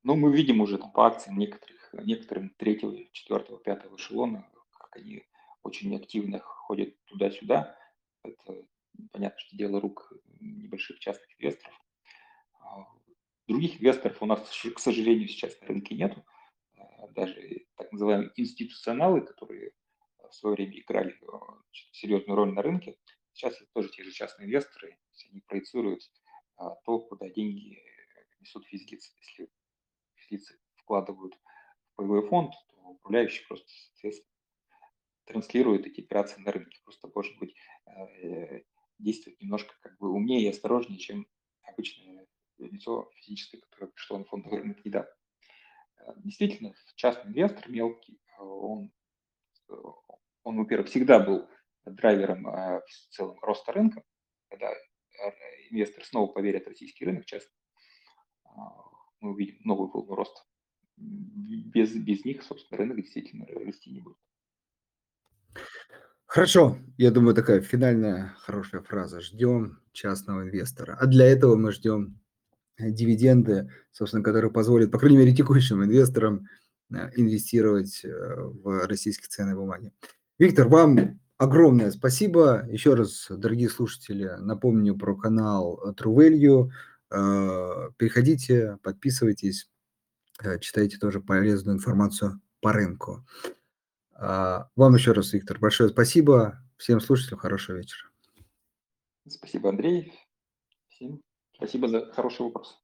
Ну, мы видим уже там по акциям некоторых, некоторым третьего, четвертого, пятого эшелона, как они очень активно ходят туда-сюда. Это понятно, что дело рук небольших частных инвесторов. А, других инвесторов у нас, к сожалению, сейчас на рынке нету. А, даже так называемые институционалы, которые в свое время играли а, серьезную роль на рынке, сейчас это тоже те же частные инвесторы, они проецируют то, куда деньги несут физлицы. Если физлицы вкладывают в боевой фонд, то управляющий просто, соответственно, транслирует эти операции на рынке. Просто, может быть, э, действовать немножко как бы умнее и осторожнее, чем обычное лицо физическое, которое пришло на фондовый рынок недавно. Э, действительно, частный инвестор мелкий, э, он, он во-первых, всегда был драйвером в целом роста рынка, когда инвесторы снова поверят в российский рынок, часто мы увидим новую волну роста. Без, без них, собственно, рынок действительно расти не будет. Хорошо, я думаю, такая финальная хорошая фраза. Ждем частного инвестора. А для этого мы ждем дивиденды, собственно, которые позволят, по крайней мере, текущим инвесторам э, инвестировать э, в российские ценные бумаги. Виктор, вам огромное спасибо. Еще раз, дорогие слушатели, напомню про канал True Value. Э, переходите, подписывайтесь, читайте тоже полезную информацию по рынку. А, вам еще раз, Виктор, большое спасибо. Всем слушателям хорошего вечера. Спасибо, Андрей. Всем спасибо за хороший вопрос.